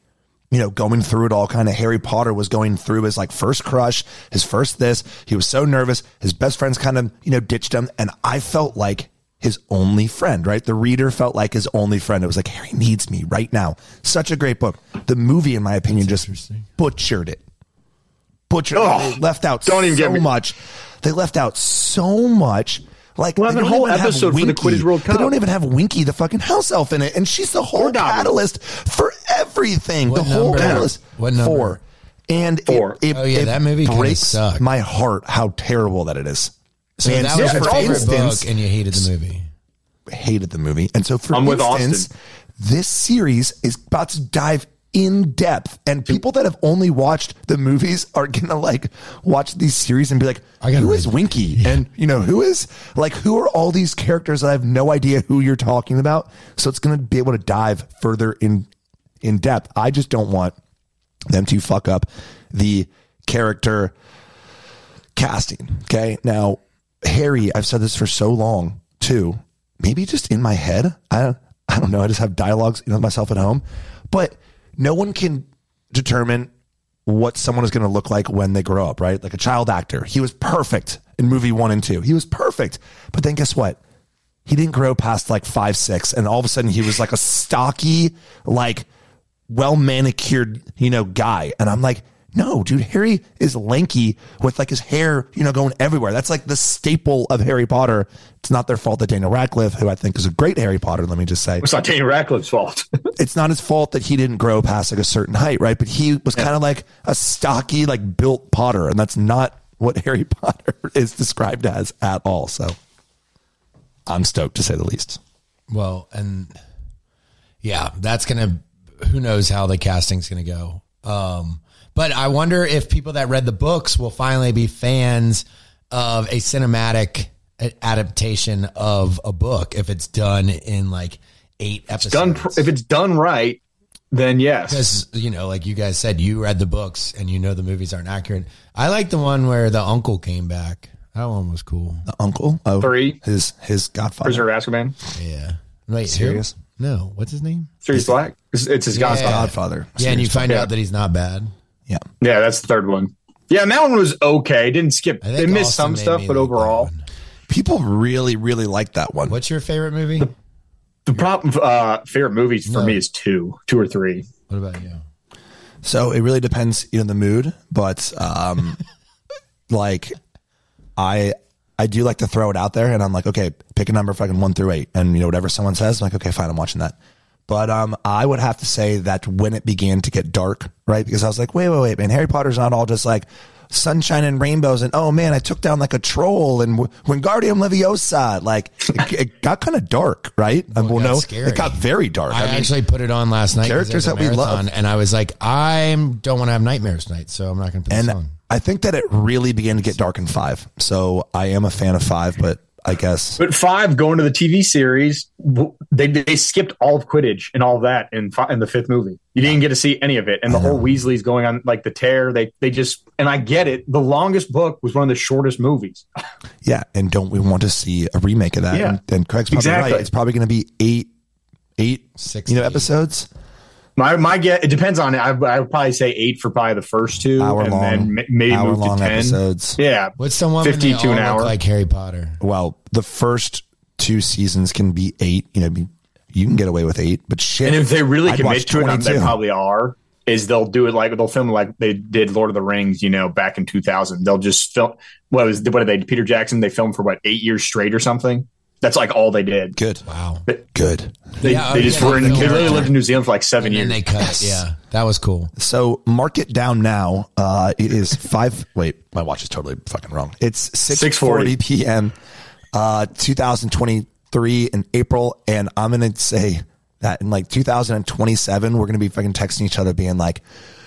you know, going through it all kind of Harry Potter was going through his like first crush, his first this. He was so nervous. His best friends kind of, you know, ditched him. And I felt like his only friend, right? The reader felt like his only friend. It was like, Harry needs me right now. Such a great book. The movie, in my opinion, just butchered it. Butchered Oh, it. Left out don't even so get me- much. They left out so much. Like We'll have a whole episode for the Quidditch World Cup. They don't even have Winky, the fucking house elf, in it, and she's the whole catalyst for everything. What the whole catalyst. What number? Four. And it- Four. It, Oh, yeah, it that movie breaks sucked. my heart how terrible that it is. so And that so was your for favorite instance- book, and you hated the movie. hated the movie. And so for I'm with instance, Austen. this series is about to dive in depth and people that have only watched the movies are gonna like watch these series and be like I who is winky and you know who is like who are all these characters that i have no idea who you're talking about so it's gonna be able to dive further in in depth i just don't want them to fuck up the character casting. Okay. Now, Harry, I've said this for so long too. Maybe just in my head. I I don't know. I just have dialogues with myself at home, but no one can determine what someone is going to look like when they grow up, right? Like a child actor. He was perfect in movie one and two. He was perfect. But then guess what? He didn't grow past like five, six. And all of a sudden he was like a stocky, like well manicured, you know, guy. And I'm like, no, dude, Harry is lanky with like his hair, you know, going everywhere. That's like the staple of Harry Potter. It's not their fault that Daniel Radcliffe, who I think is a great Harry Potter, let me just say, It's not Daniel Radcliffe's fault. *laughs* it's not his fault that he didn't grow past like a certain height, right? But he was kind of like a stocky, like built Potter, and that's not what *laughs* Harry Potter is described as at all. So I'm stoked to say the least. Well, and yeah, that's gonna who knows how the casting's going to go. Um, but I wonder if people that read the books will finally be fans of a cinematic adaptation of a book if it's done in like eight episodes. Done pr- if it's done right, then yes. because you know, like you guys said, you read the books and you know the movies aren't accurate. I like the one where the uncle came back. That one was cool. The uncle. Oh, Three. His his godfather. Prisoner of Azkaban. Yeah. Wait, who? Serious? No. What's his name? Sirius Black. It's, it's his Yeah. godfather. Godfather. Yeah, and you find Yeah. out that he's not bad. Yeah. Yeah, that's the third one. Yeah, and that one was okay. Didn't skip. I They missed Austen some stuff, but like overall. People really, really like that one. What's your favorite movie? the problem. Uh, favorite movies for No. me is two, two or three. What about you? So it really depends, you know, the mood, but um *laughs* like I I do like to throw it out there and I'm like, okay, pick a number fucking one through eight. And you know, whatever someone says, I'm like, okay, fine, I'm watching that. But um I would have to say that when it began to get dark, right? Because I was like, wait, wait, wait, man, Harry Potter's not all just like sunshine and rainbows and oh man, I took down like a troll and Wingardium Leviosa, like it, it got kind of dark, right? Well, got no, scary. it got very dark. I, I, mean, actually put it on last night. characters that we love. and I was like, I don't want to have nightmares tonight, so I'm not going to put and this on. I think that it really began to get dark in five. So I am a fan of five, but I guess But five, going to the TV series, they they skipped all of Quidditch and all that in fi- in the fifth movie. You didn't get to see any of it, and the whole Weasley's going on like the tear. They they just and I get it. The longest book was one of the shortest movies. *laughs* yeah. And don't we want to see a remake of that? Yeah. And, and Craig's probably Exactly. right. It's probably going to be eight, eight, Six you know, eight. episodes. My my get it depends on it. I, I would probably say eight for probably the first two, Hour and long, then ma- maybe hour move to long ten. episodes. Yeah, What's the one? when 50 to an look hour. like Harry Potter. Well, the first two seasons can be eight. You know, you can get away with eight, but shit. and if they really I'd commit watch to it, they probably are. Is they'll do it like they'll film like they did Lord of the Rings, you know, back in 2000. They'll just film. What was what did they? Peter Jackson. They filmed for what eight years straight or something. That's like all they did. good, Wow. good. They, Yeah, they oh, just yeah, were in. the They literally character. lived in New Zealand for like seven And years. then they cut. Yes. Yeah, that was cool. So mark it down now. Uh, it is five. Wait, my watch is totally fucking wrong. It's six forty 6:40. p.m. Uh, 2023 in April, and I'm gonna say that in like 2027 we're gonna be fucking texting each other, being like,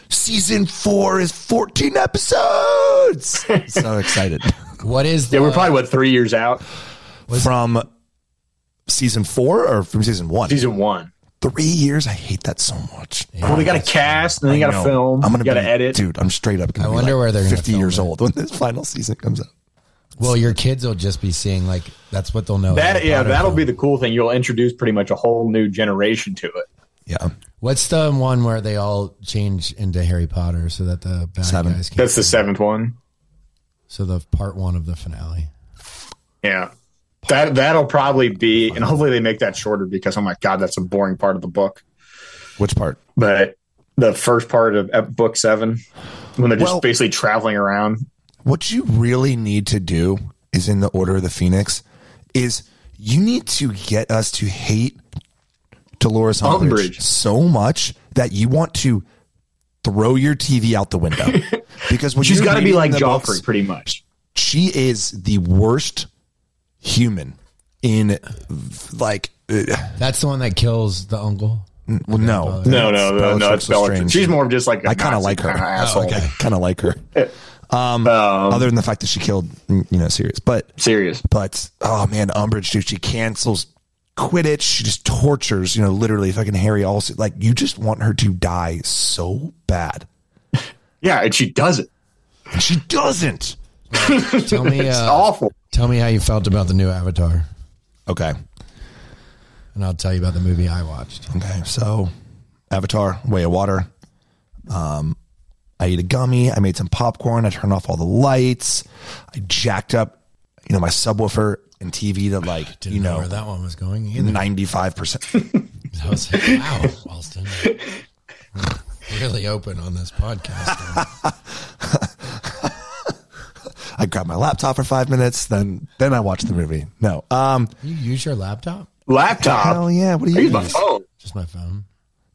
"Season four is 14 episodes." *laughs* so excited What is the? yeah, we're probably what three years out. From season four or from season one. Season one. Three years. I hate that so much. Well, they got to cast, and then you got to film. I'm gonna got to be- edit. dude. I'm straight up. Gonna I be wonder like where they're gonna 50 years it. old when this final season comes out. well, your kids will just be seeing like that's what they'll know. That yeah, that'll from. be the cool thing. You'll introduce pretty much a whole new generation to it. Yeah. What's the one where they all change into Harry Potter so that the bad Seven. guys can? That's the seventh one. So the part one of the finale. Yeah. That that'll probably be, and hopefully they make that shorter because oh my god, that's a boring part of the book. Which part? But the first part of book seven, when they're just Well- basically traveling around, What you really need to do is in the Order of the Phoenix is you need to get us to hate Dolores Umbridge, Umbridge. so much that you want to throw your TV out the window. *laughs* Because when she's got to be like Joffrey, books, pretty much. she is the worst human in like uh, That's the one that kills the uncle. well no No, no, no, no. It's Bellatrix. She's more of just like a I kind of like her. kinda asshole. Oh, okay. *laughs* kind of like her. *laughs* Um, Other than the fact that she killed, you know, Sirius, but serious. But oh man, Umbridge, dude, she cancels Quidditch. She just tortures, you know, literally fucking Harry. Also, like you just want her to die so bad, *laughs* Yeah, and she does it. she doesn't. Tell me, It's uh, awful. Tell me how you felt about the new Avatar, Okay, and I'll tell you about the movie I watched. okay. So, Avatar, Way of Water. Um, I ate a gummy. I made some popcorn. I turned off all the lights. I jacked up, you know, my subwoofer and TV to *sighs* like, Didn't you know, know, where that one was going either. ninety five percent. *laughs* *laughs* I was like, wow, Austen. really open on this podcast. *laughs* I grab my laptop for five minutes. Then, then I watch the movie. No, um, you use your laptop? Laptop. hell yeah. What do I you use my phone. Just my phone.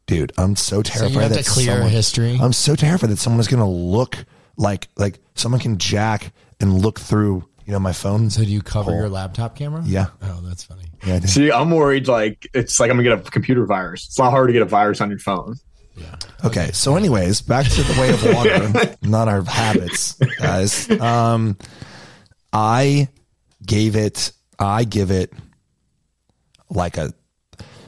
dude i'm so terrified have that to clear someone, history? i'm so terrified that someone is going to look like like someone can jack and look through you know my phone So do you cover your laptop camera? Yeah. Oh, that's funny. yeah, See, I'm worried. Like it's like I'm gonna get a computer virus. It's not hard to get a virus on your phone. Okay, so anyways, back to the way of *laughs* water, not our habits, guys. Um, I gave it, I give it like a,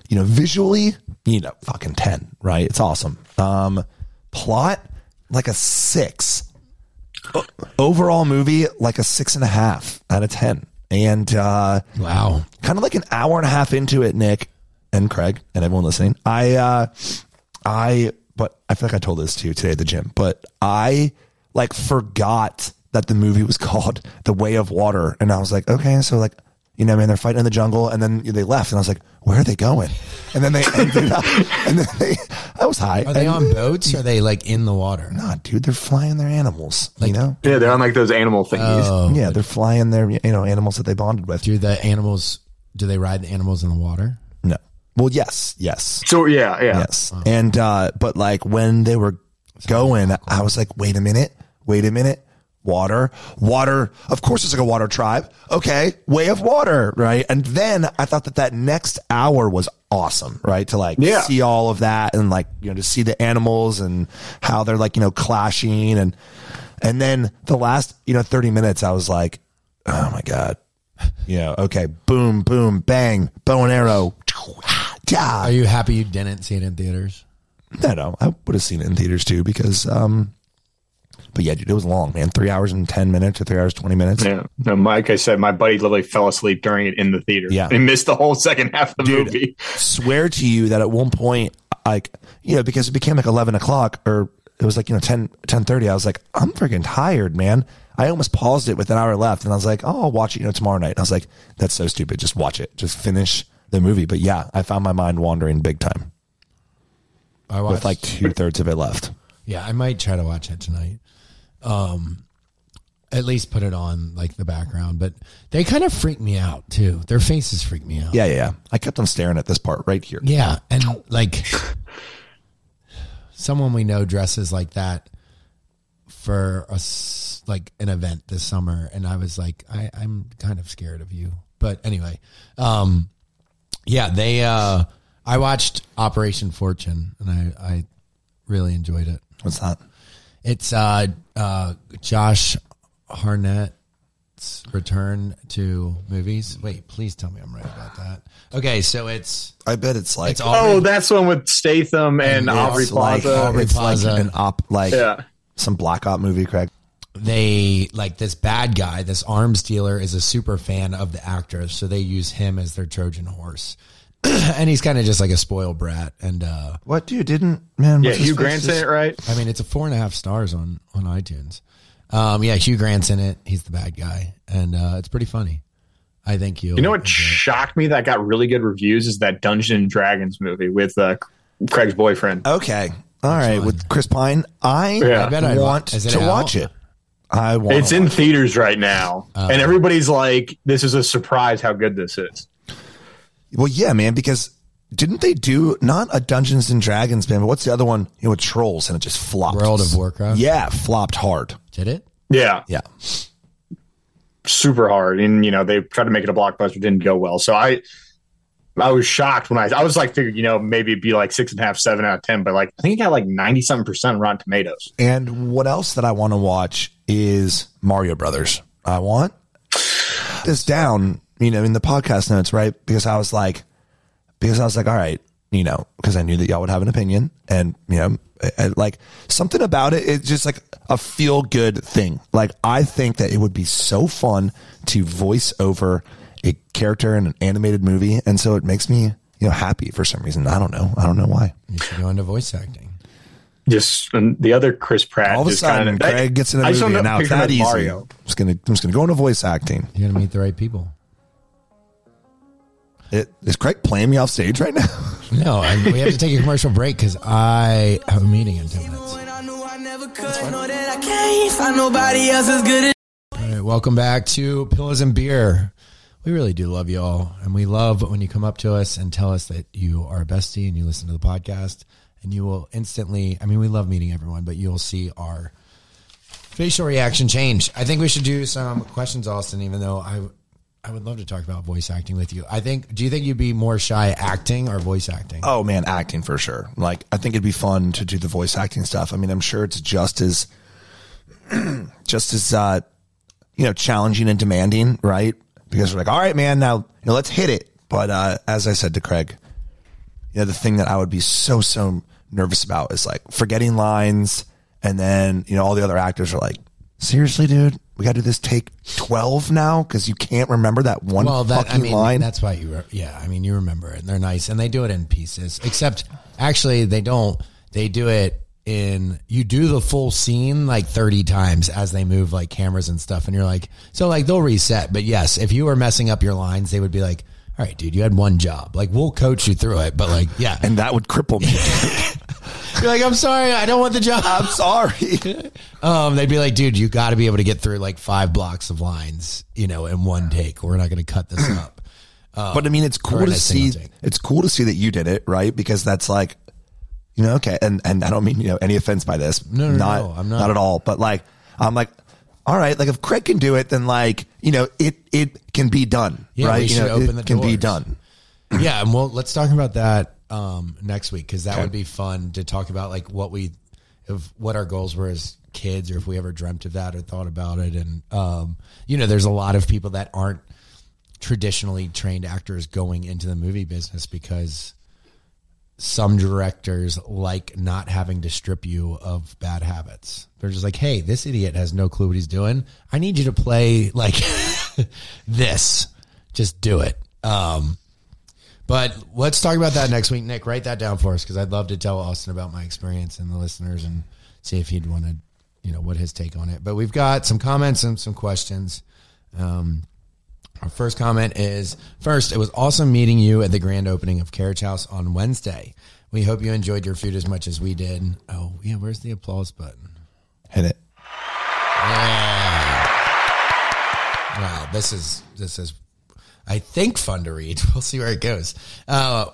you know, visually, you know, fucking ten, right? It's awesome. Um, plot like a six. Overall movie like a six and a half out of ten, and uh, Wow. kind of like an hour and a half into it, Nick and Craig and everyone listening. I, uh, I, but I feel like I told this to you today at the gym, but I like forgot that the movie was *laughs* called The Way of Water. And I was like, okay, so like, you know, man, they're fighting in the jungle and then they left and I was like, where are they going? And then they *laughs* ended up, and then they, I was high. Are they And- on boats? Or are they like in the water? Nah, dude, they're flying their animals, Like, you know? Yeah, they're on like those animal thingies. Oh, Yeah, they're flying their, you know, animals that they bonded with. do the animals? Do they ride the animals in the water? Well, yes, yes. so yeah, yeah. Yes. And uh but like when they were going, I was like, wait a minute, wait a minute. Water, water. Of course, it's like a water tribe. Okay, way of water, right? And then I thought that that next hour was awesome, right? To like Yeah. see all of that and like you know to see the animals and how they're like you know clashing and and then the last you know thirty minutes, I was like, oh my god, you know, okay, boom, boom, bang, bow and arrow. Are you happy you didn't see it in theaters? No, no, I would have seen it in theaters too because, um, but yeah, dude, it was long, man. Three hours and 10 minutes or three hours, 20 minutes. Yeah. No, like I said, my buddy literally fell asleep during it in the theater. Yeah. He missed the whole second half of the Dude. movie. Swear to you that at one point, like, you know, because it became like 11 o'clock or it was like, you know, 10, 10 30. I was like, I'm freaking tired, man. I almost paused it with an hour left and I was like, oh, I'll watch it, you know, tomorrow night. And I was like, that's so stupid. Just watch it. Just finish the movie. But yeah, I found my mind wandering big time I watched, with like two thirds of it left. yeah, I might try to watch it tonight. Um, at least put it on like the background, but they kind of freak me out too. Their faces freak me out. Yeah, yeah, yeah. I kept on staring at this part right here. Yeah, and like someone we know dresses like that for a like an event this summer, and I was like, I, I'm kind of scared of you. But anyway, um, yeah, they. Uh, I watched Operation Fortune, and I I really enjoyed it. What's that? It's uh, uh, Josh Hartnett's return to movies. Wait, please tell me I'm right about that. Okay, so it's I bet it's like it's all Oh, that's one with Statham and Yeah, Aubrey it's like, Plaza. Aubrey it's Plaza. like an op, like Yeah. some black op movie, Craig. They like this bad guy, this arms dealer is a super fan of the actor, so they use him as their Trojan horse. *clears throat* and he's kind of just like a spoiled brat. And uh What dude didn't man? Yeah, what's his Hugh face Grant's in it, right? I mean it's a four and a half stars on on iTunes. Um yeah, Hugh Grant's in it. He's the bad guy. And uh it's pretty funny. I think you You know what shocked me that got really good reviews is that Dungeons and Dragons movie with uh, Craig's boyfriend. Okay, all right, with Chris Pine. I Yeah. I bet I'd want to out? watch it. I want. It's in theaters right now, uh-huh. and everybody's like, "This is a surprise how good this is." Well, yeah, man, because didn't they do not a Dungeons and Dragons, man? But what's the other one? You know, with trolls, and it just flopped. World of Warcraft? Yeah, flopped hard. Did it? Yeah, Yeah, super hard, and you know they tried to make it a blockbuster, didn't go well. So I, I was shocked when I, I was like, figured you know maybe it'd be like six and a half, seven out of ten, but like I think it got like ninety seven percent Rotten Tomatoes. and what else that I want to watch is Mario Brothers. I want this down, you know, in the podcast notes, right? Because I was like, because I was like, all right, you know, because I knew that y'all would have an opinion, and you know, like something about it, it's just like a feel good thing. Like I think that it would be so fun to voice over a character in an animated movie, and so it makes me, you know, happy for some reason. I don't know. I don't know why. You should go into voice acting. Just and the other Chris Pratt. All of a sudden, kinda, Craig gets in a I just movie, and now it's picture that easy. Mario. I'm just gonna, I'm just gonna go into voice acting. You're gonna meet the right people. It, is Craig playing me off stage right now? *laughs* No, I, we have to take a commercial break because I have a meeting in ten minutes. When I knew I never could, know that I can't find nobody else as good as All right, welcome back to Pillows and Beer. We really do love you all, and we love when you come up to us and tell us that you are a bestie and you listen to the podcast, and you will instantly. I mean, we love meeting everyone, but you'll see our facial reaction change. I think we should do some questions, Austen. Even though I I would love to talk about voice acting with you. I think. Do you think you'd be more shy acting or voice acting? Oh man, acting for sure. Like I think it'd be fun to do the voice acting stuff. I mean, I'm sure it's just as *clears throat* just as uh you know, challenging and demanding, right? Because we're like, all right, man, now you know, let's hit it. But uh as I said to Craig, you know, the thing that I would be so so nervous about is like forgetting lines and then, you know, all the other actors are like, Seriously, dude, we gotta do this take twelve now because you can't remember that one well, that fucking I mean, line. that's why you. Re- yeah, I mean, you remember it. and They're nice, and they do it in pieces. Except, actually, they don't. They do it in. You do the full scene like thirty times as they move like cameras and stuff, and you're like, so like they'll reset. But yes, if you were messing up your lines, they would be like, "All right, dude, you had one job. Like, we'll coach you through it." But like, yeah, and that would cripple me. *laughs* you're like, "I'm sorry, I don't want the job." I'm sorry. *laughs* Um, they'd be like, dude, you got to be able to get through like five blocks of lines, you know, in one take. We're not going to cut this up. but I mean, it's cool to see. take. It's cool to see that you did it, right? Because that's like, you know, okay. And and I don't mean you know any offense by this. No, no, not, no, I'm not. Not at all. But like, I'm like, all right. Like if Craig can do it, then like, you know, it it can be done, Yeah, right? you should know, open it can be done. *clears throat* yeah, and well, let's talk about that um, next week because that Okay. would be fun to talk about like what we, of what our goals were as kids, or if we ever dreamt of that or thought about it. And um, you know, there's a lot of people that aren't traditionally trained actors going into the movie business because some directors like not having to strip you of bad habits. They're just like, hey, this idiot has no clue what he's doing. I need you to play like *laughs* this. Just do it. Um, but let's talk about that next week. Nick, write that down for us because I'd love to tell Austen about my experience and the listeners and see if he'd want to, you know, what his take on it. But we've got some comments and some questions. Um, our first comment is first, it was awesome meeting you at the grand opening of Carriage House on Wednesday. We hope you enjoyed your food as much as we did. Oh, yeah, where's the applause button? Hit it. Wow, this is this is I think fun to read. *laughs* We'll see where it goes. Uh,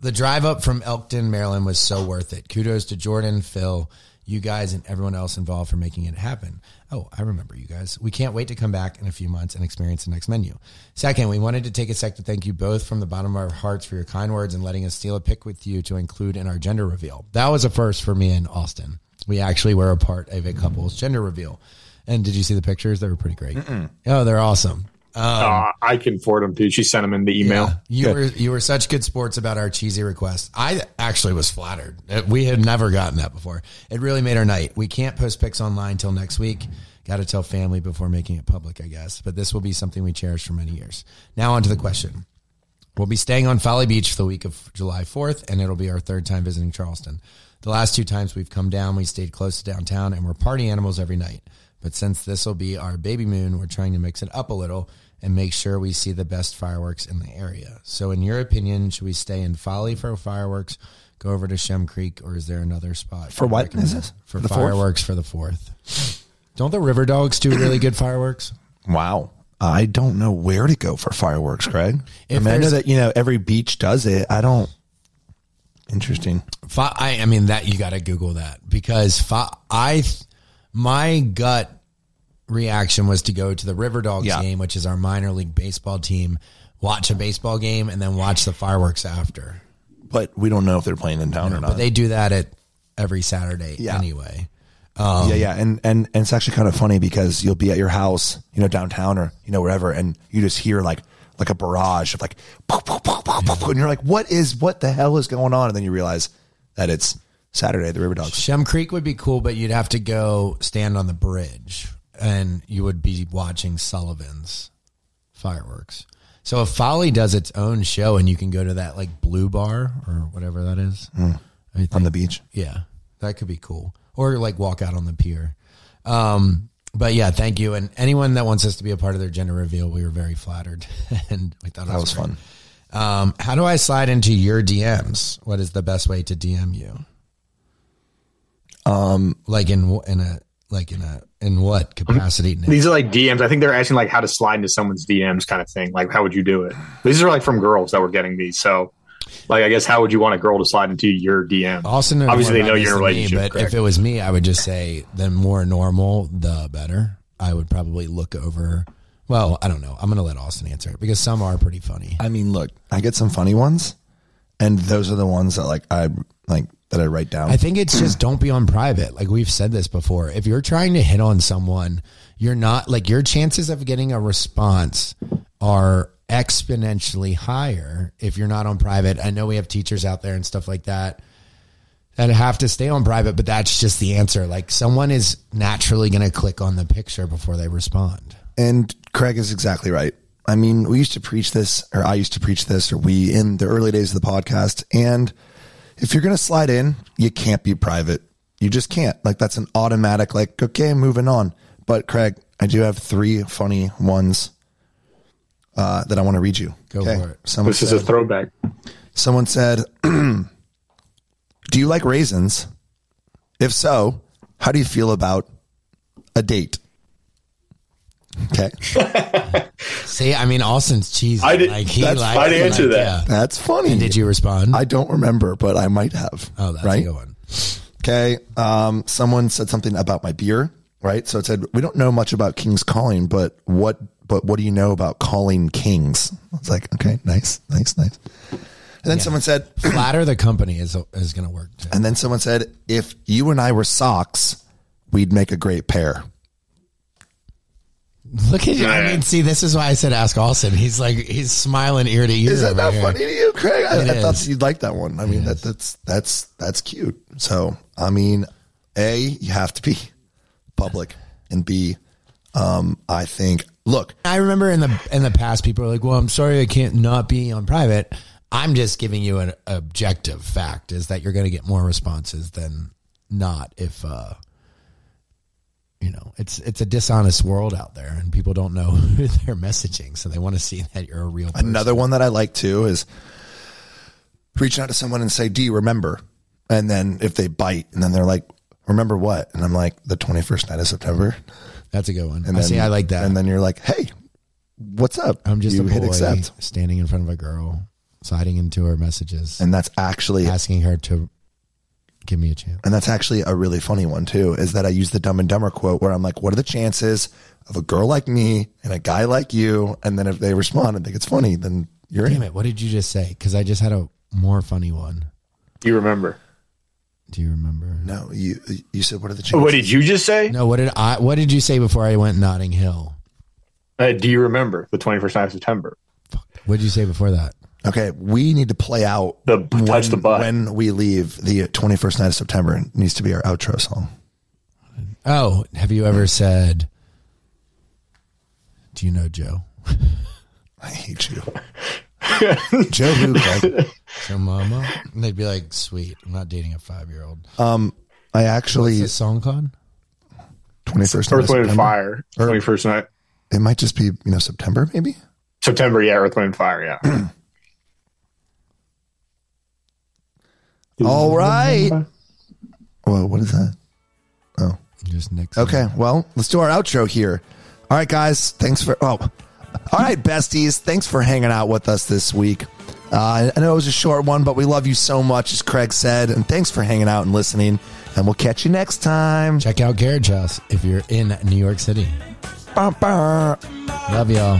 the drive up from Elkton, Maryland was so worth it. Kudos to Jordan, Phil, you guys, and everyone else involved for making it happen. Oh, I remember you guys. We can't wait to come back in a few months and experience the next menu. Second, we wanted to take a sec to thank you both from the bottom of our hearts for your kind words and letting us steal a pic with you to include in our gender reveal. That was a first for me and Austen. We actually were a part of a couple's gender reveal. And did you see the pictures? They were pretty great. Oh, they're awesome. Uh, I can forward them to you. She sent them in the email. Yeah. You were you were such good sports about our cheesy request. I actually was flattered. Uh, We had never gotten that before. It really made our night. We can't post pics online till next week. Got to tell family before making it public, I guess. But this will be something we cherish for many years. Now on to the question. We'll be staying on Folly Beach for the week of July 4th, and it'll be our third time visiting Charleston. The last two times we've come down, we stayed close to downtown, and we're party animals every night. But since this will be our baby moon, we're trying to mix it up a little and make sure we see the best fireworks in the area. So, in your opinion, should we stay in Folly for fireworks, go over to Shem Creek, or is there another spot? For you'd what recommend? is this? For The fourth? fireworks for the fourth. Don't the River Dogs do really good fireworks? Wow. I don't know where to go for fireworks, Craig. If I mean, I know that you know every beach does it. I don't. Interesting. I, I mean that you got to Google that because I, my gut reaction was to go to the River Dogs Yeah. game, which is our minor league baseball team, watch a baseball game, and then watch the fireworks after. But we don't know if they're playing in town or not. But they do that at every Saturday Yeah. anyway. yeah, um, yeah, and, and and it's actually kind of funny because you'll be at your house, you know, downtown or you know wherever, and you just hear like like a barrage of like, poof, poof, poof, poof, and you're like, what is what the hell is going on? And then you realize that it's Saturday, the River Dogs. Shem Creek would be cool, but you'd have to go stand on the bridge, and you would be watching Sullivan's fireworks. So if Folly does its own show, and you can go to that like Blue Bar or whatever that is, think- on the beach. Yeah, that could be cool. Or like walk out on the pier. Um, but yeah, thank you. And anyone that wants us to be a part of their gender reveal, we were very flattered, *laughs* and we thought That was, was fun. Um, how do I slide into your DMs? What is the best way to DM you? Um, like in in a like in a in what capacity? Nick? These are like DMs. I think they're asking like how to slide into someone's DMs kind of thing. Like how would you do it? These are like from girls that were getting these. So like I guess how would you want a girl to slide into your DM? Austen, knows Obviously, they know about you're in a this me, relationship, but if it was me, I would just say the more normal, the better. I would probably look over Well, I don't know. I'm going to let Austen answer it because some are pretty funny. I mean, look, I get some funny ones, and those are the ones that like I like that I write down. I think it's just don't be on private. Like we've said this before. If you're trying to hit on someone, you're not like your chances of getting a response are exponentially higher if you're not on private. I know we have teachers out there and stuff like that that have to stay on private, but that's just the answer. Like someone is naturally going to click on the picture before they respond. And Craig is exactly right. I mean, we used to preach this, or I used to preach this, or we in the early days of the podcast. And if you're going to slide in, you can't be private. You just can't. Like, that's an automatic, like, okay, moving on. But, Craig, I do have three funny ones uh, that I want to read you. Go for it. Someone This is a throwback. someone said, *clears throat* Do you like raisins? If so, how do you feel about a date? Okay. *laughs* See, I mean, Austen's cheesy. I did- like he that's- likes I'd answer like, that. yeah. That's funny. And did you respond? I don't remember, but I might have. oh, that's right? a good one. Okay. Um, someone said something about my beer, right? So it said, we don't know much about King's Calling, but what, but what do you know about calling kings? I was like, okay, nice, nice, nice. And then someone said, *clears throat* Flatter the company is is going to work too. and then someone said, if you and I were socks, we'd make a great pair. *laughs* Look at you. I mean, see, this is why I said ask Austen. He's like, he's smiling ear to ear. Is that not here. funny to you, Craig? I, I thought you'd like that one. I mean, that, that's that's that's cute. So, I mean, a you have to be public, and b, um, I think. Look, I remember in the in the past, people are like, "Well, I'm sorry, I can't not be on private." I'm just giving you an objective fact: is that you're going to get more responses than not if, uh, you know, it's it's a dishonest world out there, and people don't know *laughs* who they're messaging, so they want to see that you're a real. Person. another one that I like too is reaching out to someone and say, "Do you remember?" And then if they bite, and then they're like, "Remember what?" And I'm like, "The 21st night of September." That's a good one. And I then, see. I like that. And then you're like, "Hey, what's up?" I'm just you a boy hit accept, standing in front of a girl, sliding into her messages, and that's actually asking her to give me a chance. And that's actually a really funny one too, is that I use the dumb and dumber quote where I'm like, what are the chances of a girl like me and a guy like you? And then if they respond and think it's funny, then you're Damn in. it! What did you just say? Because I just had a more funny one. Do you remember? Do you remember? No, you you said what are the chances? What did you just say? No. What did I? What did you say before I went Notting Hill? Uh, do you remember the 21st night of September? What did you say before that? Okay, we need to play out The touch the butt. when we leave the 21st night of September. It needs to be our outro song. Oh, have you ever said? Do you know Joe? *laughs* I hate you. *laughs* Joe who, Craig? Joe Mama? And they'd be like, "Sweet, I'm not dating a five year old." Um, I actually What's the song called? 21st night of Earth, Wind, and Fire. Or- 21st night. It might just be, you know, September maybe. September, yeah, Earth, Wind, Fire, yeah. *clears throat* All right. Whoa, what is that? Oh. Just next. Okay, well, let's do our outro here. All right, guys. Thanks for. Oh. All right, besties. Thanks for hanging out with us this week. Uh, I know it was a short one, but we love you so much, as Craig said. And thanks for hanging out and listening. And we'll catch you next time. Check out Garage House if you're in New York City. Bah, bah. Love y'all.